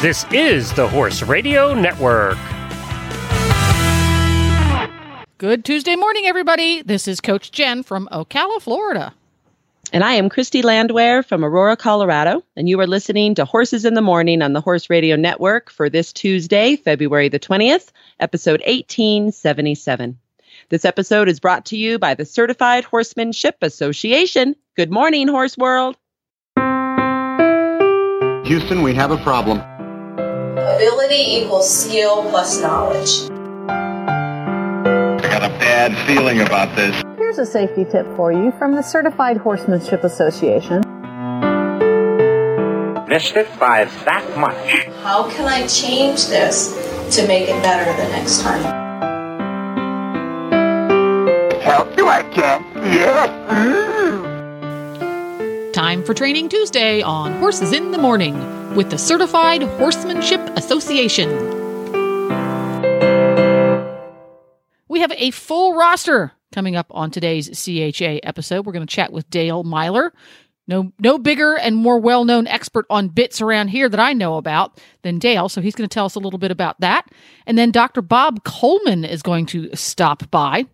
This is the Horse Radio Network. Good Tuesday morning, everybody. This is Coach Jen from Ocala, Florida. And I am Christy Landwehr from Aurora, Colorado. And you are listening to Horses in the Morning on the Horse Radio Network for this Tuesday, February the 20th, episode 1877. This episode is brought to you by the Certified Horsemanship Association. Good morning, Horse World. Houston, we have a problem. Ability equals skill plus knowledge. I got a bad feeling about this. Here's a safety tip for you from the Certified Horsemanship Association. Missed it by that much. How can I change this to make it better the next time? Help you, I can. Yes. Mm. Time for Training Tuesday on Horses in the Morning with the Certified Horsemanship Association. We have a full roster coming up on today's CHA episode. We're going to chat with Dale Myler. No, no bigger and more well-known expert on bits around here that I know about than Dale. So he's going to tell us a little bit about that. And then Dr. Bob Coleman is going to stop by,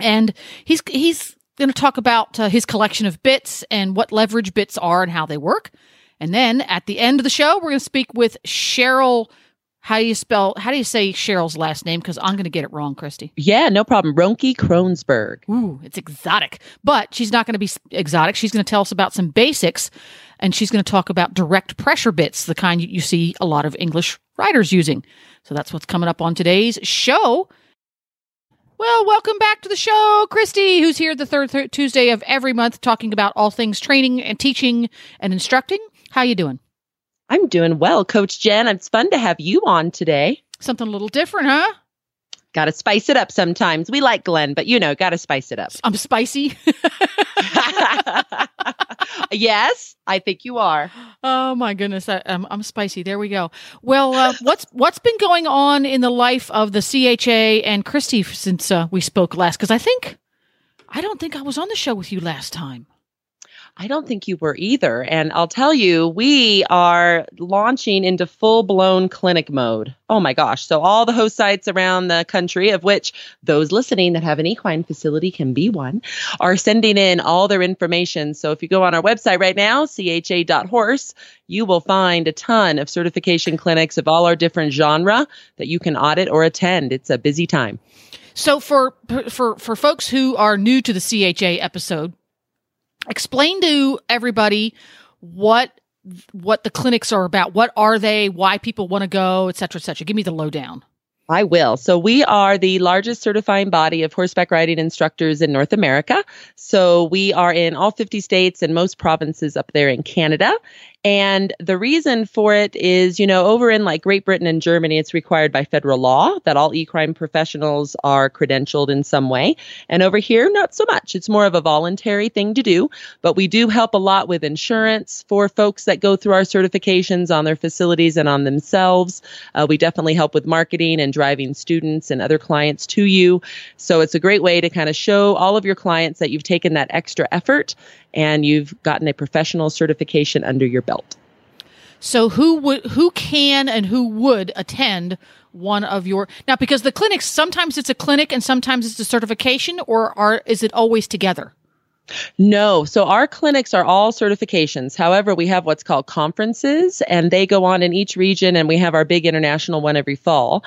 and he's he's going to talk about uh, his collection of bits and what leverage bits are and how they work. And then at the end of the show, we're going to speak with Cheryl. How do you spell? How do you say Cheryl's last name? Because I'm going to get it wrong, Christy. Yeah, no problem. Ronke Kronsberg. Ooh, it's exotic. But she's not going to be exotic. She's going to tell us about some basics and she's going to talk about direct pressure bits, the kind you- see a lot of English riders using. So that's what's coming up on today's show. Well, welcome back to the show, Christy, who's here the third, third Tuesday of every month talking about all things training and teaching and instructing. How you doing? I'm doing well, Coach Jen. It's fun to have you on today. Something a little different, huh? Got to spice it up sometimes. We like Glenn, but you know, got to spice it up. I'm spicy. yes, I think you are. Oh my goodness, I, I'm I'm spicy. There we go. Well, uh, what's what's been going on in the life of the CHA and Christy since uh, we spoke last? Because I think I don't think I was on the show with you last time. I don't think you were either. And I'll tell you, we are launching into full blown clinic mode. Oh my gosh. So, all the host sites around the country, of which those listening that have an equine facility can be one, are sending in all their information. So, if you go on our website right now, cha.horse, you will find a ton of certification clinics of all our different genre that you can audit or attend. It's a busy time. So for for for folks who are new to the CHA episode, explain to everybody what what the clinics are about. What are they? Why people want to go, et cetera, et cetera. Give me the lowdown. I will. So we are the largest certifying body of horseback riding instructors in North America. So we are in all 50 states and most provinces up there in Canada. And the reason for it is, you know, over in like Great Britain and Germany, it's required by federal law that all equine professionals are credentialed in some way. And over here, not so much. It's more of a voluntary thing to do. But we do help a lot with insurance for folks that go through our certifications on their facilities and on themselves. Uh, we definitely help with marketing and driving students and other clients to you. So it's a great way to kind of show all of your clients that you've taken that extra effort and you've gotten a professional certification under your belt. So who would who can and who would attend one of your now because the clinics sometimes it's a clinic and sometimes it's a certification or are is it always together? No. So our clinics are all certifications. However, we have what's called conferences and they go on in each region and we have our big international one every fall.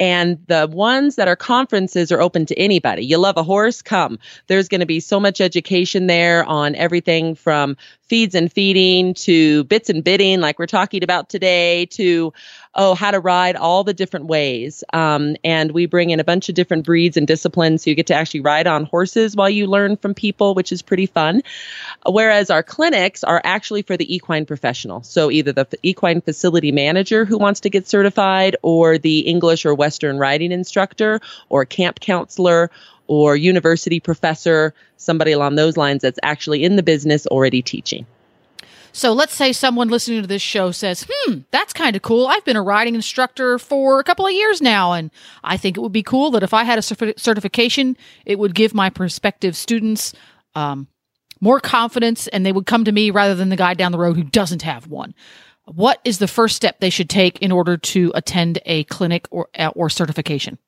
And the ones that are conferences are open to anybody. You love a horse? Come. There's going to be so much education there on everything from feeds and feeding to bits and bitting, like we're talking about today, to oh, how to ride all the different ways. Um, and we bring in a bunch of different breeds and disciplines. So you get to actually ride on horses while you learn from people, which is pretty fun. Whereas our clinics are actually for the equine professional. So either the equine facility manager who wants to get certified, or the English or Western riding instructor, or camp counselor, or university professor, somebody along those lines that's actually in the business already teaching. So let's say someone listening to this show says, "Hmm, that's kind of cool. I've been a riding instructor for a couple of years now and I think it would be cool that if I had a certi- certification, it would give my prospective students um, more confidence and they would come to me rather than the guy down the road who doesn't have one." what is the first step they should take in order to attend a clinic or or certification?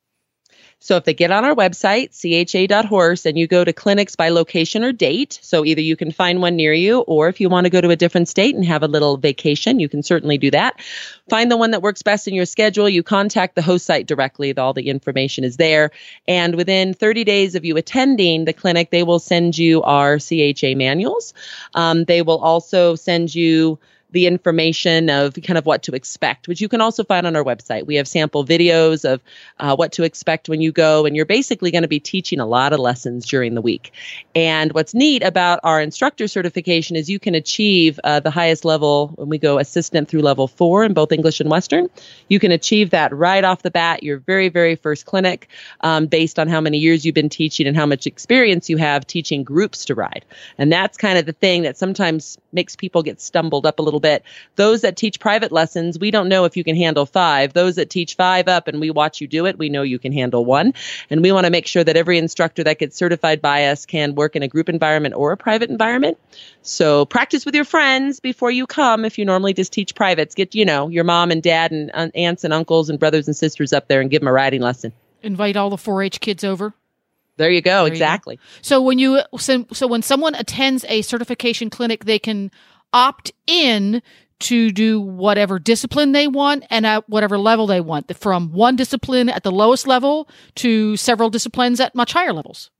So if they get on our website, cha.horse, and you go to clinics by location or date, so either you can find one near you, or if you want to go to a different state and have a little vacation, you can certainly do that. Find the one that works best in your schedule. You contact the host site directly. All the information is there. And within 30 days of you attending the clinic, they will send you our CHA manuals. Um, they will also send you the information of kind of what to expect, which you can also find on our website. We have sample videos of uh, what to expect when you go, and you're basically going to be teaching a lot of lessons during the week. And what's neat about our instructor certification is you can achieve uh, the highest level when we go assistant through level four in both English and Western. You can achieve that right off the bat, your very, very first clinic, um, based on how many years you've been teaching and how much experience you have teaching groups to ride. And that's kind of the thing that sometimes makes people get stumbled up a little bit. Those that teach private lessons, we don't know if you can handle five. Those that teach five up and we watch you do it, we know you can handle one. And we want to make sure that every instructor that gets certified by us can work in a group environment or a private environment. So practice with your friends before you come. If you normally just teach privates, get, you know, your mom and dad and uh, aunts and uncles and brothers and sisters up there and give them a riding lesson. Invite all the 4 H kids over. There you go. There exactly. You go. So when you so, so when someone attends a certification clinic, they can opt in to do whatever discipline they want and at whatever level they want, from one discipline at the lowest level to several disciplines at much higher levels.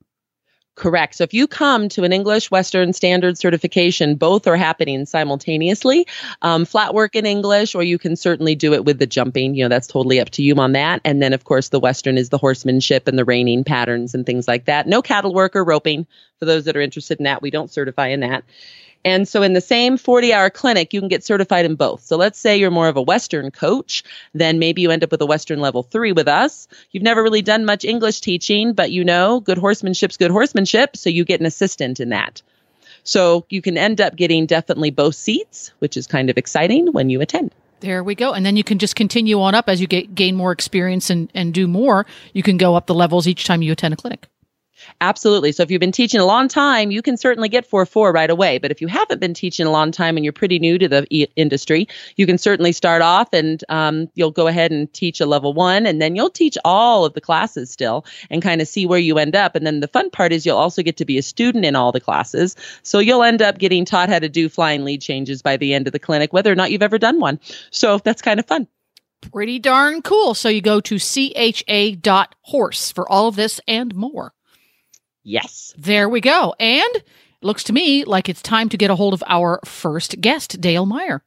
Correct. So if you come to an English Western Standard certification, both are happening simultaneously. Um, flat work in English, or you can certainly do it with the jumping. You know, that's totally up to you on that. And then, of course, the Western is the horsemanship and the reining patterns and things like that. No cattle work or roping for those that are interested in that. We don't certify in that. And so in the same 40 hour clinic, you can get certified in both. So let's say you're more of a Western coach, then maybe you end up with a Western level three with us. You've never really done much English teaching, but you know, good horsemanship's good horsemanship. So you get an assistant in that. So you can end up getting definitely both seats, which is kind of exciting when you attend. There we go. And then you can just continue on up as you get, gain more experience and, and do more. You can go up the levels each time you attend a clinic. Absolutely. So if you've been teaching a long time, you can certainly get 4 4 right away. But if you haven't been teaching a long time and you're pretty new to the e- industry, you can certainly start off and um, you'll go ahead and teach a level one, and then you'll teach all of the classes still and kind of see where you end up. And then the fun part is you'll also get to be a student in all the classes. So you'll end up getting taught how to do flying lead changes by the end of the clinic, whether or not you've ever done one. So that's kind of fun pretty darn cool. So you go to cha.horse for all of this and more. Yes. There we go. And it looks to me like it's time to get a hold of our first guest, Dale Myler.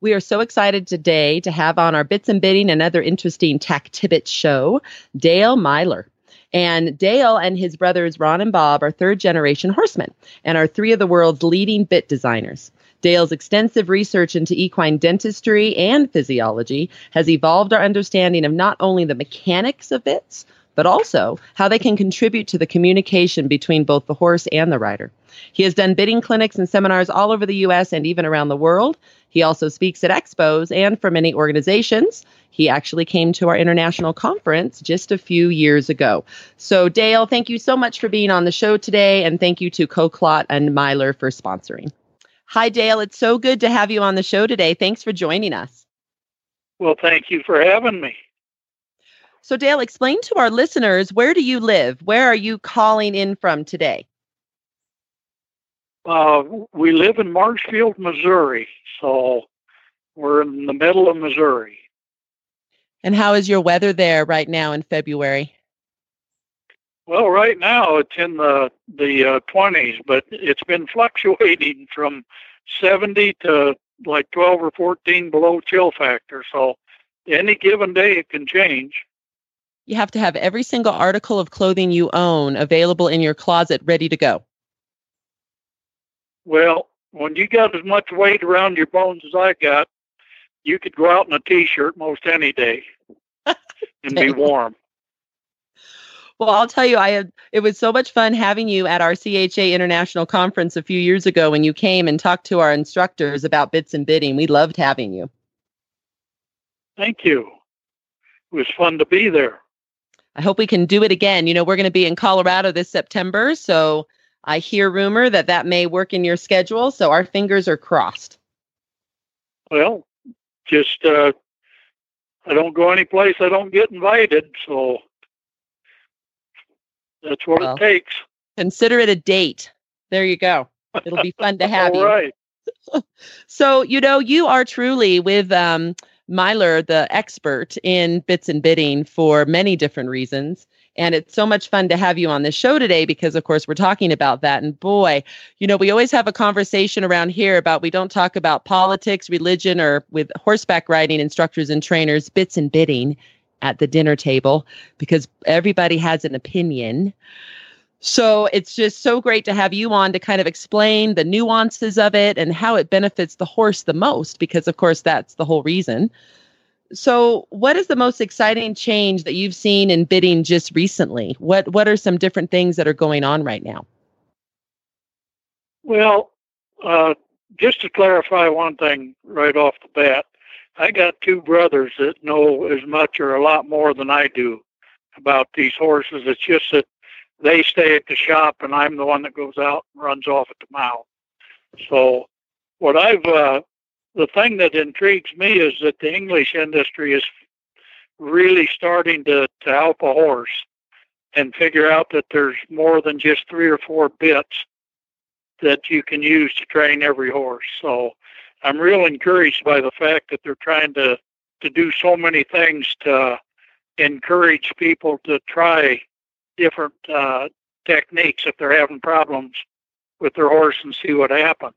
We are so excited today to have on our Bits and Bitting another interesting interesting Tack Tidbit show, Dale Myler. And Dale and his brothers Ron and Bob are third generation horsemen and are three of the world's leading bit designers. Dale's extensive research into equine dentistry and physiology has evolved our understanding of not only the mechanics of bits, but also how they can contribute to the communication between both the horse and the rider. He has done bitting clinics and seminars all over the US and even around the world. He also speaks at expos and for many organizations. He actually came to our international conference just a few years ago. So, Dale, thank you so much for being on the show today, and thank you to Toklat and Myler for sponsoring. Hi, Dale. It's so good to have you on the show today. Thanks for joining us. Well, thank you for having me. So, Dale, explain to our listeners where do you live? Where are you calling in from today? Uh, we live in Marshfield, Missouri. So, we're in the middle of Missouri. And how is your weather there right now in February? Well, right now it's in the the uh, 20s, but it's been fluctuating from 70 to like 12 or 14 below chill factor. So any given day it can change you have to have every single article of clothing you own available in your closet ready to go. Well, when you got as much weight around your bones as I got, you could go out in a t-shirt most any day and be warm. Well, I'll tell you, I had it was so much fun having you at our CHA International Conference a few years ago when you came and talked to our instructors about bits and bitting. We loved having you. Thank you. It was fun to be there. I hope we can do it again. You know, we're going to be in Colorado this September, so I hear rumor that that may work in your schedule. So our fingers are crossed. Well, just uh, I don't go any place I don't get invited, so that's what Well. it takes. Consider it a date. There you go. It'll be fun to have All you. right. So, you know, you are truly with um, Myler, the expert in bits and bitting for many different reasons. And it's so much fun to have you on the show today because, of course, we're talking about that. And boy, you know, we always have a conversation around here about we don't talk about politics, religion, or with horseback riding instructors and trainers, bits and bidding at the dinner table because everybody has an opinion. So it's just so great to have you on to kind of explain the nuances of it and how it benefits the horse the most, because of course that's the whole reason. So, what is the most exciting change that you've seen in bitting just recently? What What are some different things that are going on right now? Well, uh, just to clarify one thing right off the bat, I got two brothers that know as much or a lot more than I do about these horses. It's just that they stay at the shop and I'm the one that goes out and runs off at the mouth. So, what I've uh, the thing that intrigues me is that the English industry is really starting to, to help a horse and figure out that there's more than just three or four bits that you can use to train every horse. So I'm real encouraged by the fact that they're trying to, to do so many things to encourage people to try different uh, techniques if they're having problems with their horse and see what happens.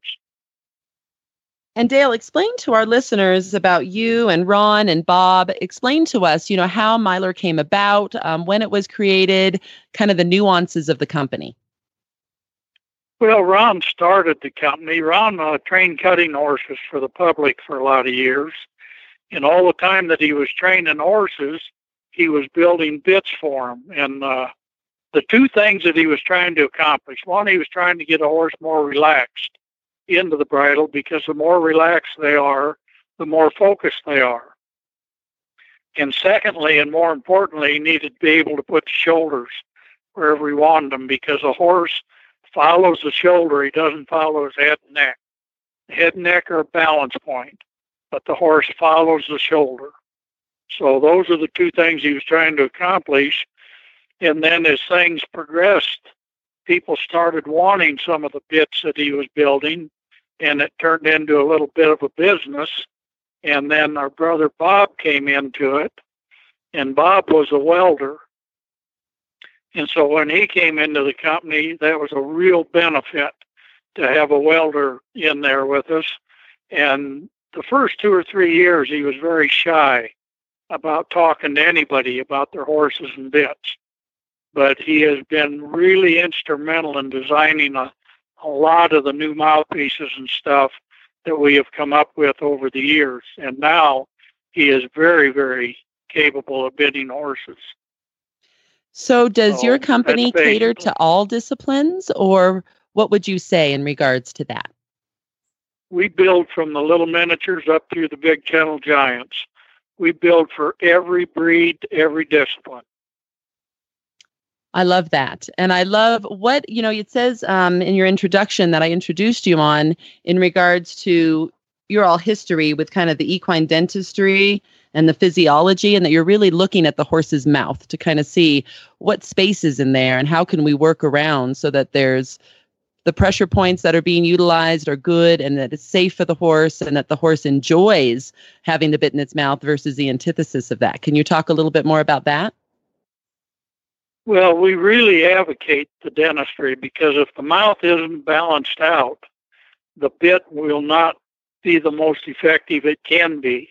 And Dale, explain to our listeners about you and Ron and Bob. Explain to us, you know, how Myler came about, um, when it was created, kind of the nuances of the company. Well, Ron started the company. Ron uh, trained cutting horses for the public for a lot of years. And all the time that he was training horses, he was building bits for them. And uh, the two things that he was trying to accomplish one, he was trying to get a horse more relaxed into the bridle because the more relaxed they are, the more focused they are. And secondly, and more importantly, he needed to be able to put the shoulders wherever he wanted them because a horse follows the shoulder. He doesn't follow his head and neck. Head and neck are a balance point, but the horse follows the shoulder. So those are the two things he was trying to accomplish. And then as things progressed, people started wanting some of the bits that he was building, and it turned into a little bit of a business. And then our brother Bob came into it, and Bob was a welder. And so when he came into the company, that was a real benefit to have a welder in there with us. And the first two or three years, he was very shy about talking to anybody about their horses and bits. But he has been really instrumental in designing a, a lot of the new mouthpieces and stuff that we have come up with over the years. And now he is very, very capable of bitting horses. So, does So your company cater to all disciplines, or what would you say in regards to that? we build from the little miniatures up through the big kennel giants. We build for every breed, every discipline. I love that. And I love what, you know, it says um, in your introduction that I introduced you on in regards to your all history with kind of the equine dentistry and the physiology, and that you're really looking at the horse's mouth to kind of see what space is in there and how can we work around so that there's the pressure points that are being utilized are good and that it's safe for the horse and that the horse enjoys having the bit in its mouth versus the antithesis of that. Can you talk a little bit more about that? Well, we really advocate the dentistry because if the mouth isn't balanced out, the bit will not be the most effective it can be.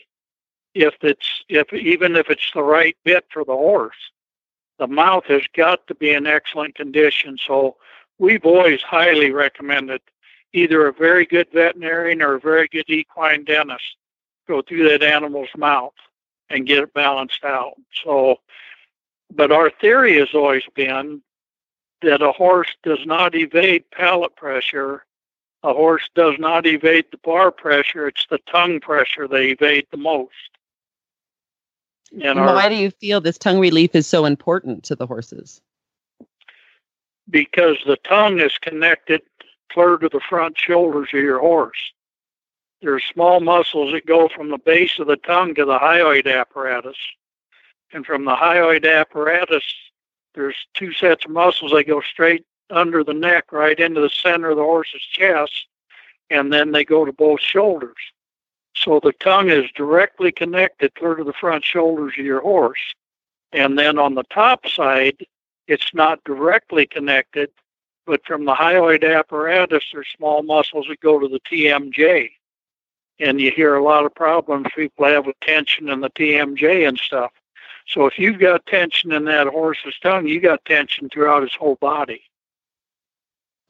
If it's if even if it's the right bit for the horse, the mouth has got to be in excellent condition. So we've always highly recommended either a very good veterinarian or a very good equine dentist go through that animal's mouth and get it balanced out. So but our theory has always been that a horse does not evade palate pressure. A horse does not evade the bar pressure. It's the tongue pressure they evade the most. And And our, why do you feel this tongue relief is so important to the horses? because the tongue is connected clear to the front shoulders of your horse. There are small muscles that go from the base of the tongue to the hyoid apparatus. And from the hyoid apparatus, there's two sets of muscles. They go straight under the neck, right into the center of the horse's chest, and then they go to both shoulders. So the tongue is directly connected clear to the front shoulders of your horse. And then on the top side, it's not directly connected, but from the hyoid apparatus, there's small muscles that go to the TMJ. And you hear a lot of problems people have with tension in the TMJ and stuff. So if you've got tension in that horse's tongue, you got tension throughout his whole body.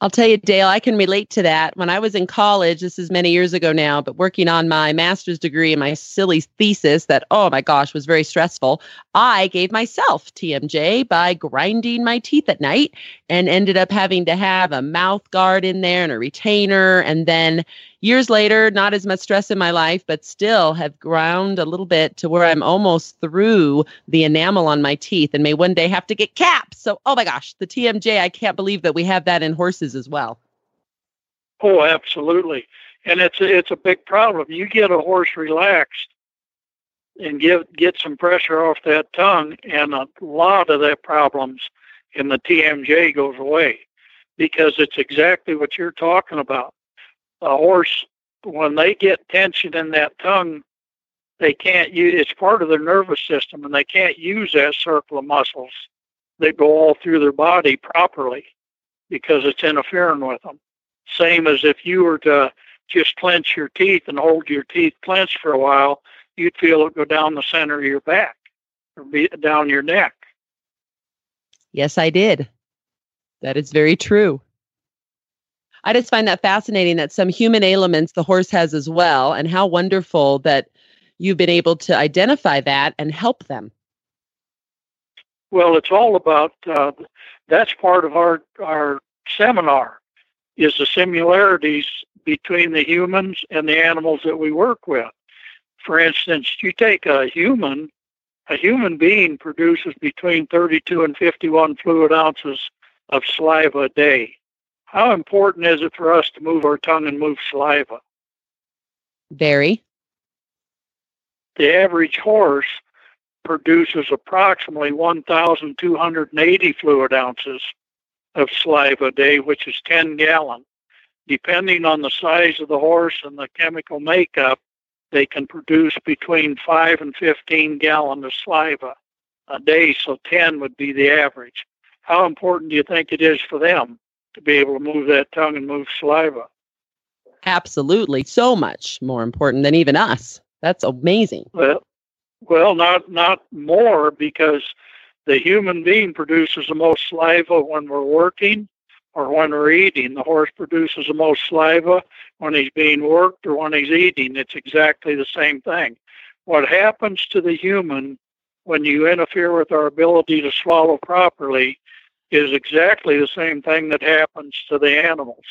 I'll tell you, Dale, I can relate to that. When I was in college, this is many years ago now, but working on my master's degree and my silly thesis that, oh my gosh, was very stressful, I gave myself TMJ by grinding my teeth at night and ended up having to have a mouth guard in there and a retainer. And then years later, not as much stress in my life, but still have ground a little bit to where I'm almost through the enamel on my teeth and may one day have to get caps. So, oh my gosh, the TMJ, I can't believe that we have that in horses as well. Oh, absolutely. And it's a, it's a big problem. You get a horse relaxed and get get some pressure off that tongue, and a lot of that problems in the TMJ goes away because it's exactly what you're talking about a horse when they get tension in that tongue they can't use it's part of their nervous system and they can't use that circle of muscles that go all through their body properly because it's interfering with them. Same as if you were to just clench your teeth and hold your teeth clenched for a while you'd feel it go down the center of your back or be down your neck. Yes i did. That is very true I just find that fascinating that some human ailments the horse has as well, and how wonderful that you've been able to identify that and help them. Well, it's all about uh, that's part of our our seminar is the similarities between the humans and the animals that we work with. For instance, you take a human, a human being produces between 32 and 51 fluid ounces of saliva a day. How important is it for us to move our tongue and move saliva? Very. The average horse produces approximately 1,280 fluid ounces of saliva a day, which is 10 gallon. Depending on the size of the horse and the chemical makeup, they can produce between 5 and 15 gallon of saliva a day, so 10 would be the average. How important do you think it is for them? To be able to move that tongue and move saliva. Absolutely, so much more important than even us. That's amazing. Well, well, not not more because the human being produces the most saliva when we're working or when we're eating. The horse produces the most saliva when he's being worked or when he's eating. It's exactly the same thing. What happens to the human when you interfere with our ability to swallow properly is exactly the same thing that happens to the animals,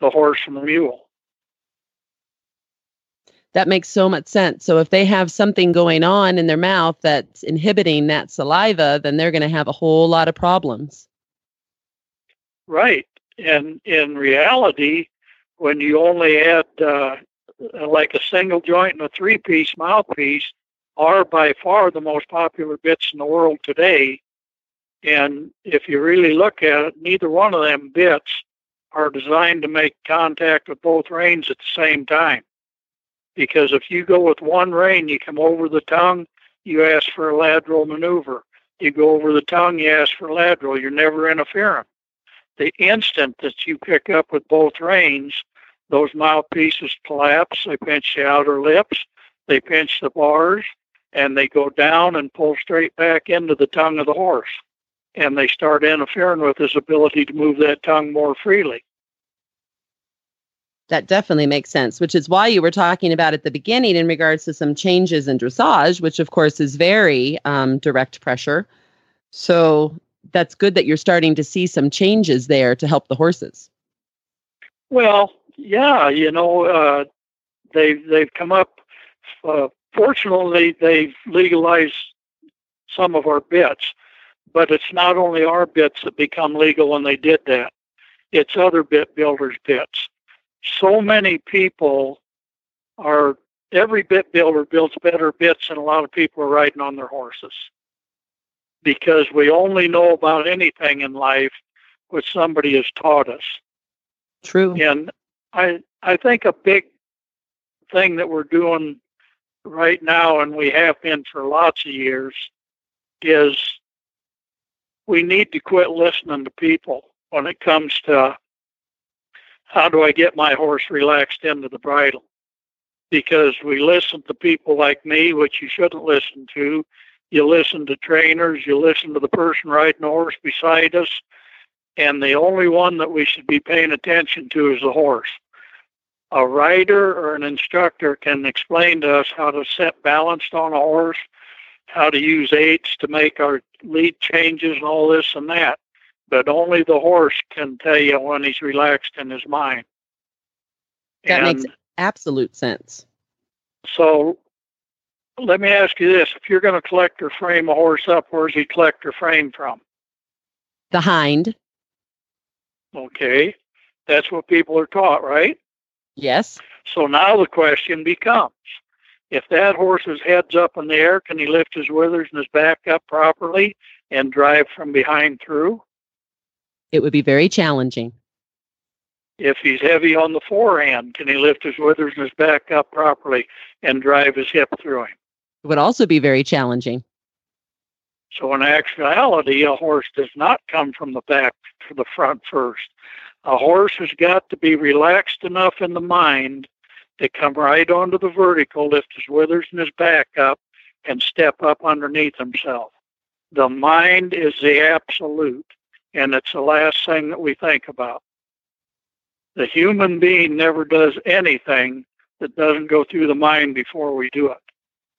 the horse and the mule. That makes so much sense. So if they have something going on in their mouth that's inhibiting that saliva, then they're going to have a whole lot of problems. Right. And in reality, when you only add uh, like a single joint and a three piece mouthpiece, are by far the most popular bits in the world today and if you really look at it, neither one of them bits are designed to make contact with both reins at the same time. Because if you go with one rein, you come over the tongue, you ask for a lateral maneuver. You go over the tongue, you ask for lateral. You're never interfering. The instant that you pick up with both reins, those mouthpieces collapse. They pinch the outer lips, they pinch the bars, and they go down and pull straight back into the tongue of the horse and they start interfering with his ability to move that tongue more freely. That definitely makes sense, which is why you were talking about at the beginning in regards to some changes in dressage, which of course is very um, direct pressure. So that's good that you're starting to see some changes there to help the horses. Well, yeah, you know, uh, they've they've come up. Uh, fortunately, they've legalized some of our bits. But it's not only our bits that become legal when they did that, it's other bit builders' bits. So many people are every bit builder builds better bits than a lot of people are riding on their horses because we only know about anything in life what somebody has taught us. True. And I I think a big thing that we're doing right now and we have been for lots of years is we need to quit listening to people when it comes to how do I get my horse relaxed into the bridle? Because we listen to people like me, which you shouldn't listen to. You listen to trainers, you listen to the person riding the horse beside us, and the only one that we should be paying attention to is the horse. A rider or an instructor can explain to us how to set balanced on a horse, how to use aids to make our lead changes and all this and that but only the horse can tell you when he's relaxed in his mind. That and makes absolute sense. So let me ask you this. If you're going to collect or frame a horse up, where's he collect or frame from? The hind. Okay. That's what people are taught, right? Yes. So now the question becomes if that horse's head's up in the air, can he lift his withers and his back up properly and drive from behind through? It would be very challenging. If he's heavy on the forehand, can he lift his withers and his back up properly and drive his hip through him? It would also be very challenging. So in actuality, a horse does not come from the back to the front first. A horse has got to be relaxed enough in the mind to come right onto the vertical, lift his withers and his back up, and step up underneath himself. The mind is the absolute and it's the last thing that we think about. The human being never does anything that doesn't go through the mind before we do it.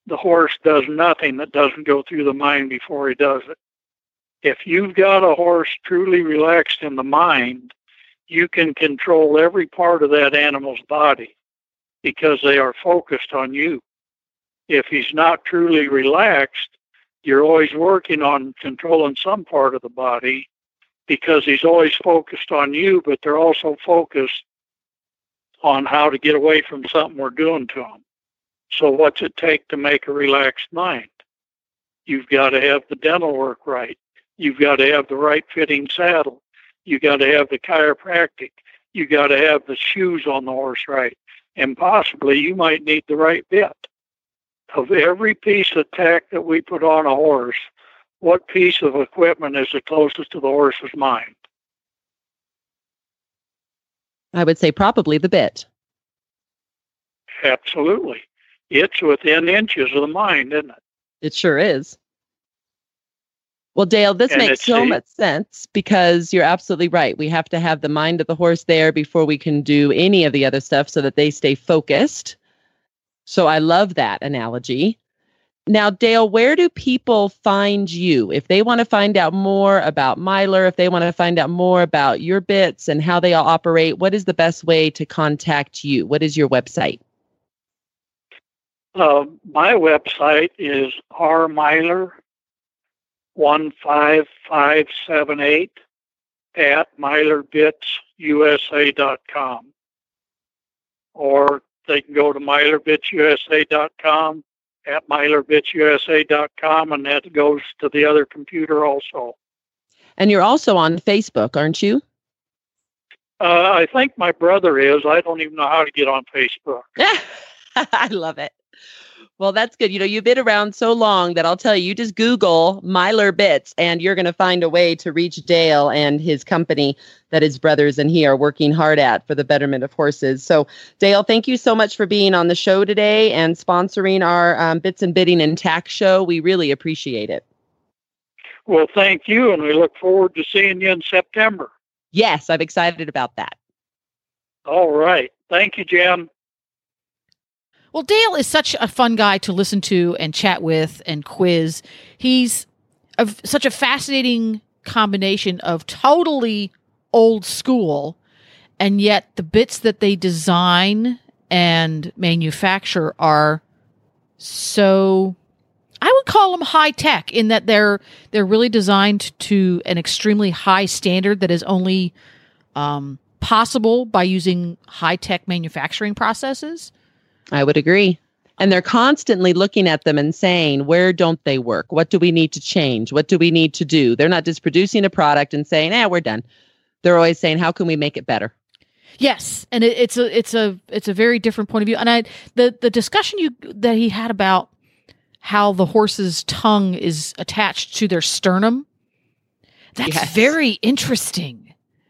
The horse does nothing that doesn't go through the mind before he does it. If you've got a horse truly relaxed in the mind, you can control every part of that animal's body because they are focused on you. If he's not truly relaxed, you're always working on controlling some part of the body because he's always focused on you, but they're also focused on how to get away from something we're doing to them. So, what's it take to make a relaxed mind? You've got to have the dental work right. You've got to have the right fitting saddle. You've got to have the chiropractic. You've got to have the shoes on the horse right. And possibly you might need the right bit. Of every piece of tack that we put on a horse, what piece of equipment is the closest to the horse's mind? I would say probably the bit. Absolutely. It's within inches of the mind, isn't it? It sure is. Well, Dale, this And makes so much sense because you're absolutely right. We have to have the mind of the horse there before we can do any of the other stuff so that they stay focused. So I love that analogy. Now, Dale, where do people find you? If they want to find out more about Myler, if they want to find out more about your bits and how they all operate, what is the best way to contact you? What is your website? Uh, my website is rmyler15578 at mylerbitsusa.com. Or they can go to mylerbitsusa.com at mylerbitsusa.com, and that goes to the other computer also. And you're also on Facebook, aren't you? Uh, I think my brother is. I don't even know how to get on Facebook. I love it. Well, that's good. You know, you've been around so long that I'll tell you, you just Google Myler Bits and you're going to find a way to reach Dale and his company that his brothers and he are working hard at for the betterment of horses. So, Dale, thank you so much for being on the show today and sponsoring our um, Bits and Bitting and Tax show. We really appreciate it. Well, thank you, and we look forward to seeing you in September. Yes, I'm excited about that. All right. Thank you, Jen. Well, Dale is such a fun guy to listen to and chat with and quiz. He's a, such a fascinating combination of totally old school, and yet the bits that they design and manufacture are so. I would call them high tech in that they're they're really designed to an extremely high standard that is only um, possible by using high tech manufacturing processes. I would agree. And they're constantly looking at them and saying, where don't they work? What do we need to change? What do we need to do? They're not just producing a product and saying, eh, we're done. They're always saying, how can we make it better? Yes, and it, it's a it's a it's a very different point of view. And I the the discussion you that he had about how the horse's tongue is attached to their sternum. That's Yes. very interesting.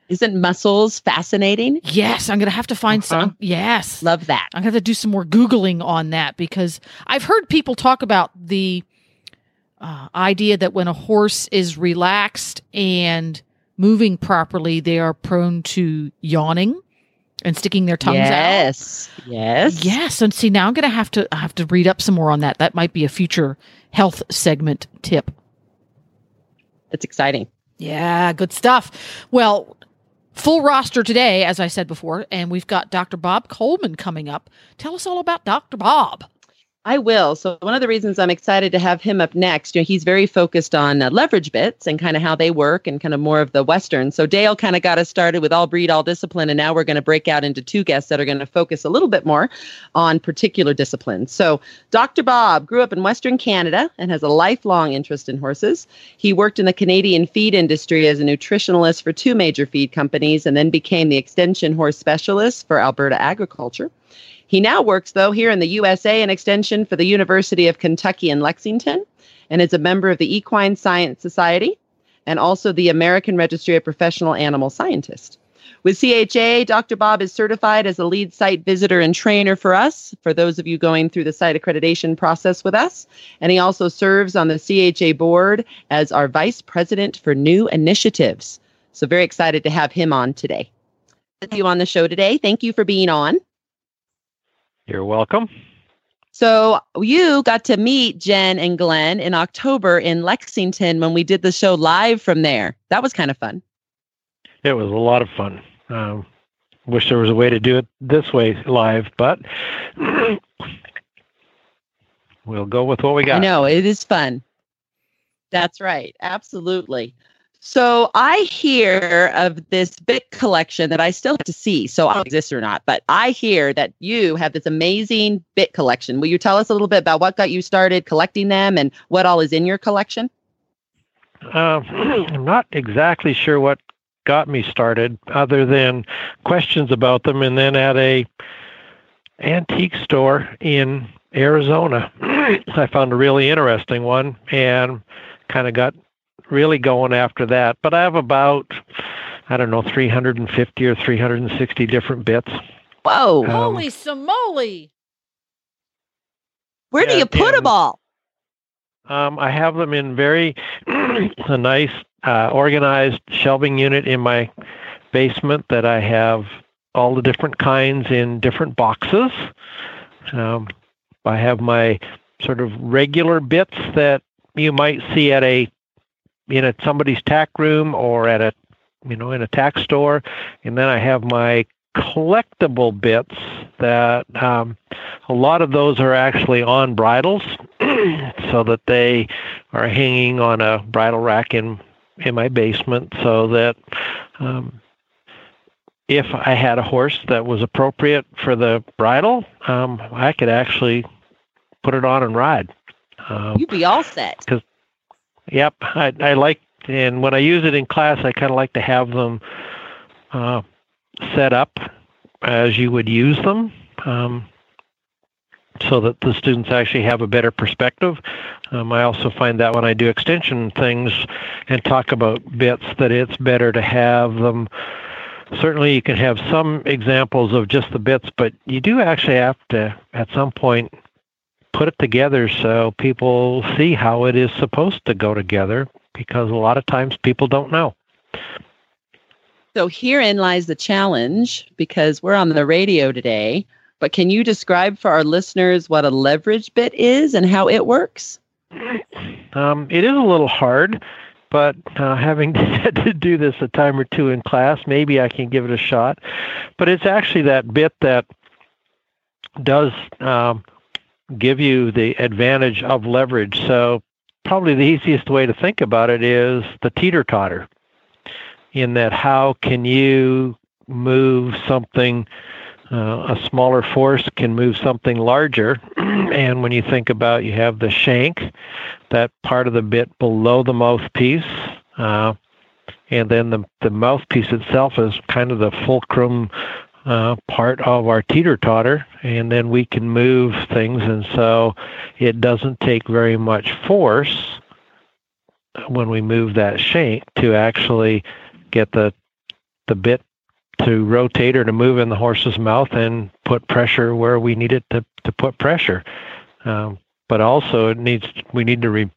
Isn't muscles fascinating? Yes, I'm going to have to find some. Yes. Love that. I'm going to have to do some more Googling on that because I've heard people talk about the uh, idea that when a horse is relaxed and moving properly, they are prone to yawning and sticking their tongues out. yes. Yes. Yes, and see now I'm going to have to I have to read up some more on that. That might be a future health segment tip. That's exciting. Yeah, good stuff. Well, full roster today, as I said before, and we've got Dr. Bob Coleman coming up. Tell us all about Dr. Bob. I will. So one of the reasons I'm excited to have him up next, you know, he's very focused on uh, leverage bits and kind of how they work and kind of more of the Western. So Dale kind of got us started with all breed, all discipline, and now we're going to break out into two guests that are going to focus a little bit more on particular disciplines. So Dr. Bob grew up in Western Canada and has a lifelong interest in horses. He worked in the Canadian feed industry as a nutritionalist for two major feed companies and then became the extension horse specialist for Alberta Agriculture. He now works, though, here in the USA in extension for the University of Kentucky in Lexington and is a member of the Equine Science Society and also the American Registry of Professional Animal Scientists. With CHA, Dr. Bob is certified as a lead site visitor and trainer for us, for those of you going through the site accreditation process with us. And he also serves on the CHA board as our vice president for new initiatives. So, very excited to have him on today. You on the show today. Thank you for being on. You're welcome. So you got to meet Jen and Glenn in October in Lexington when we did the show live from there. That was kind of fun. It was a lot of fun. Um, wish there was a way to do it this way live, but we'll go with what we got. I know it is fun. That's right. Absolutely. So I hear of this bit collection that I still have to see. So I exists or not, but I hear that you have this amazing bit collection. Will you tell us a little bit about what got you started collecting them and what all is in your collection? Uh, I'm not exactly sure what got me started, other than questions about them, and then at a antique store in Arizona, I found a really interesting one and kind of got really going after that. But I have about I don't know 350 or 360 different bits. Whoa. Um, Holy samoly. Where do you put them all? Um, I have them in very a nice uh, organized shelving unit in my basement that I have all the different kinds in different boxes. Um, I have my sort of regular bits that you might see at a in a somebody's tack room or at a you know in a tack store, and then I have my collectible bits that um, a lot of those are actually on bridles so that they are hanging on a bridle rack in in my basement so that um, if I had a horse that was appropriate for the bridle, um, I could actually put it on and ride. Um, You'd be all set. Yep, I, I like, and when I use it in class, I kind of like to have them uh, set up as you would use them, um, so that the students actually have a better perspective. Um, I also find that when I do extension things and talk about bits, that it's better to have them. Certainly, you can have some examples of just the bits, but you do actually have to, at some point, put it together so people see how it is supposed to go together because a lot of times people don't know. So herein lies the challenge because we're on the radio today. But can you describe for our listeners what a leverage bit is and how it works? Um, it is a little hard, but uh, having had to do this a time or two in class, maybe I can give it a shot. But it's actually that bit that does um, give you the advantage of leverage. So, probably the easiest way to think about it is the teeter totter, in that how can you move something Uh, a smaller force can move something larger. and when you think about you have the shank, that part of the bit below the mouthpiece, uh, and then the, the mouthpiece itself is kind of the fulcrum uh, part of our teeter totter, and then we can move things, and so it doesn't take very much force when we move that shank to actually get the the bit to rotate or to move in the horse's mouth and put pressure where we need it to, to put pressure. Um, but also, it needs we need to re-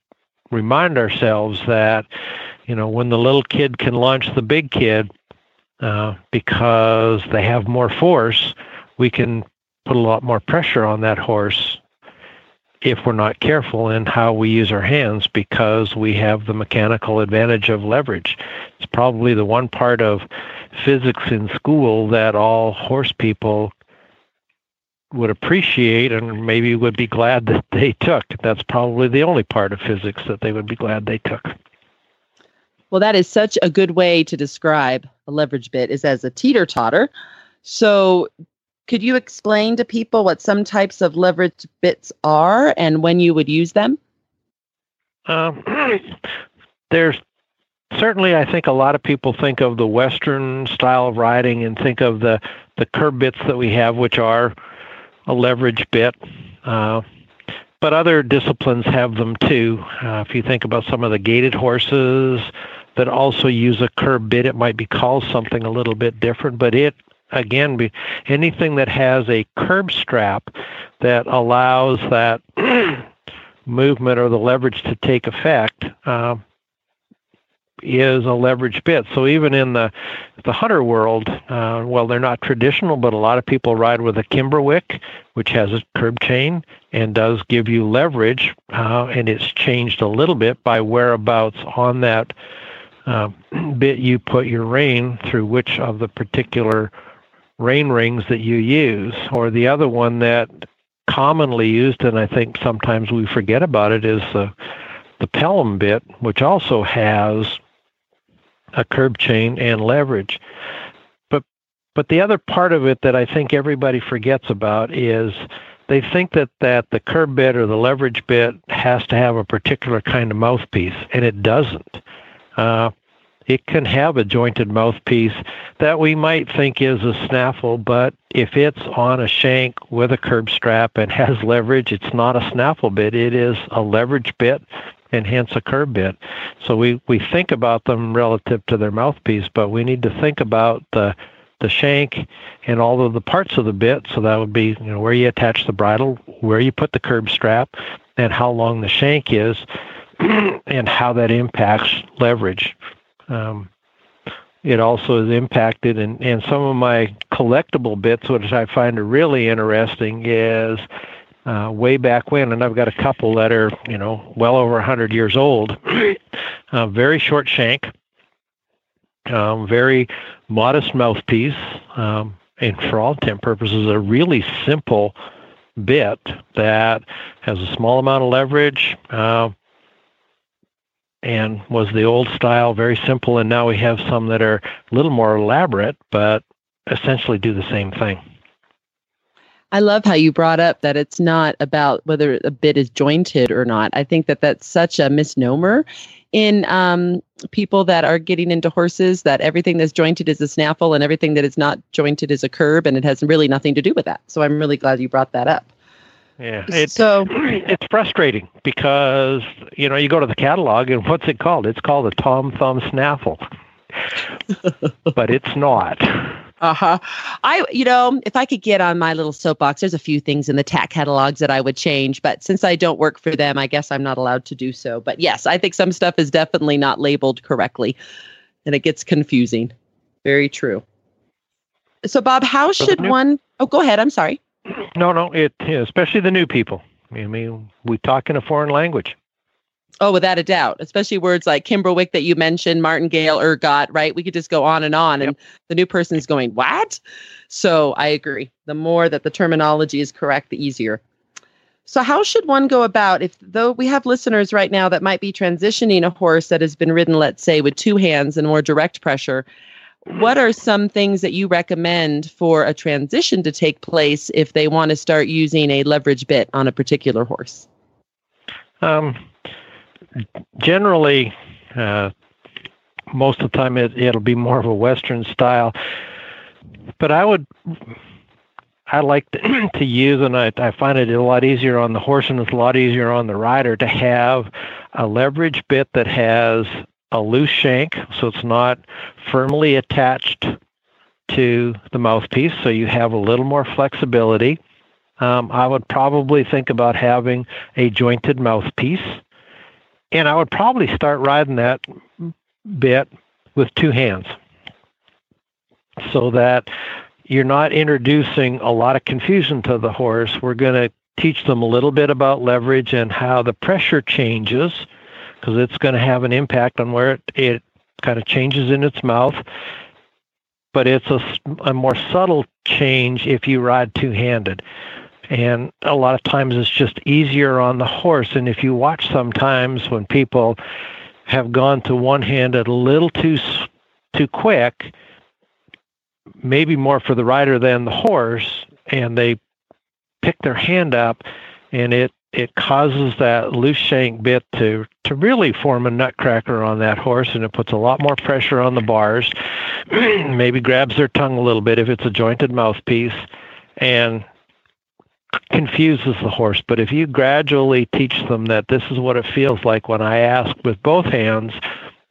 remind ourselves that you know when the little kid can launch the big kid uh, because they have more force, we can put a lot more pressure on that horse if we're not careful in how we use our hands because we have the mechanical advantage of leverage. It's probably the one part of physics in school that all horse people would appreciate and maybe would be glad that they took. That's probably the only part of physics that they would be glad they took. Well, that is such a good way to describe a leverage bit is as a teeter totter. So, could you explain to people what some types of leverage bits are and when you would use them? Um, there's certainly, I think a lot of people think of the Western style of riding and think of the, the curb bits that we have, which are a leverage bit. Uh, but other disciplines have them too. Uh, if you think about some of the gaited horses that also use a curb bit, it might be called something a little bit different, but it again be anything that has a curb strap that allows that movement or the leverage to take effect uh, is a leverage bit. So even in the the hunter world, uh, well, they're not traditional, but a lot of people ride with a Kimberwick, which has a curb chain and does give you leverage, uh, and it's changed a little bit by whereabouts on that uh, bit you put your rein through which of the particular rein rings that you use, or the other one that commonly used, and I think sometimes we forget about it, is the the Pelham bit, which also has a curb chain and leverage. But but the other part of it that I think everybody forgets about is they think that that the curb bit or the leverage bit has to have a particular kind of mouthpiece, and it doesn't. Uh, it can have a jointed mouthpiece that we might think is a snaffle, but if it's on a shank with a curb strap and has leverage, it's not a snaffle bit. It is a leverage bit and hence a curb bit. So we, we think about them relative to their mouthpiece, but we need to think about the the shank and all of the parts of the bit. So that would be you know where you attach the bridle, where you put the curb strap, and how long the shank is, and how that impacts leverage. Um, it also is impacted, and, and some of my collectible bits, which I find are really interesting, is uh, way back when, and I've got a couple that are, you know, well over 100 years old. uh, very short shank, um, very modest mouthpiece, um, and for all intent purposes, a really simple bit that has a small amount of leverage. Uh, and was the old style, very simple, and now we have some that are a little more elaborate, but essentially do the same thing. I love how you brought up that it's not about whether a bit is jointed or not. I think that that's such a misnomer in um, people that are getting into horses that everything that's jointed is a snaffle and everything that is not jointed is a curb, and it has really nothing to do with that. So I'm really glad you brought that up. Yeah, it's so it's frustrating because you know you go to the catalog and what's it called? It's called a Tom Thumb Snaffle, but it's not. Uh huh. I, you know, if I could get on my little soapbox, there's a few things in the tack catalogs that I would change, but since I don't work for them, I guess I'm not allowed to do so. But yes, I think some stuff is definitely not labeled correctly and it gets confusing. Very true. So, Bob, how should new- one? Oh, go ahead. I'm sorry. No, no, it especially the new people. I mean, we talk in a foreign language. Oh, without a doubt, especially words like Kimberwick that you mentioned, martingale, ergot, right? We could just go on and on. Yep. And the new person is going, what? So I agree. The more that the terminology is correct, the easier. So, how should one go about if, though we have listeners right now that might be transitioning a horse that has been ridden, let's say, with two hands and more direct pressure, what are some things that you recommend for a transition to take place if they want to start using a leverage bit on a particular horse? Um, generally, uh, most of the time it, it'll be more of a Western style. But I would, I like to, to use, and I, I find it a lot easier on the horse and it's a lot easier on the rider to have a leverage bit that has a loose shank, so it's not firmly attached to the mouthpiece, so you have a little more flexibility. Um, I would probably think about having a jointed mouthpiece, and I would probably start riding that bit with two hands so that you're not introducing a lot of confusion to the horse. We're going to teach them a little bit about leverage and how the pressure changes because it's going to have an impact on where it, it kind of changes in its mouth. But it's a, a more subtle change if you ride two handed. And a lot of times it's just easier on the horse. And if you watch sometimes when people have gone to one handed a little too too quick, maybe more for the rider than the horse, and they pick their hand up and it it causes that loose shank bit to to really form a nutcracker on that horse and it puts a lot more pressure on the bars. Maybe grabs their tongue a little bit if it's a jointed mouthpiece and confuses the horse. But if you gradually teach them that this is what it feels like when i ask with both hands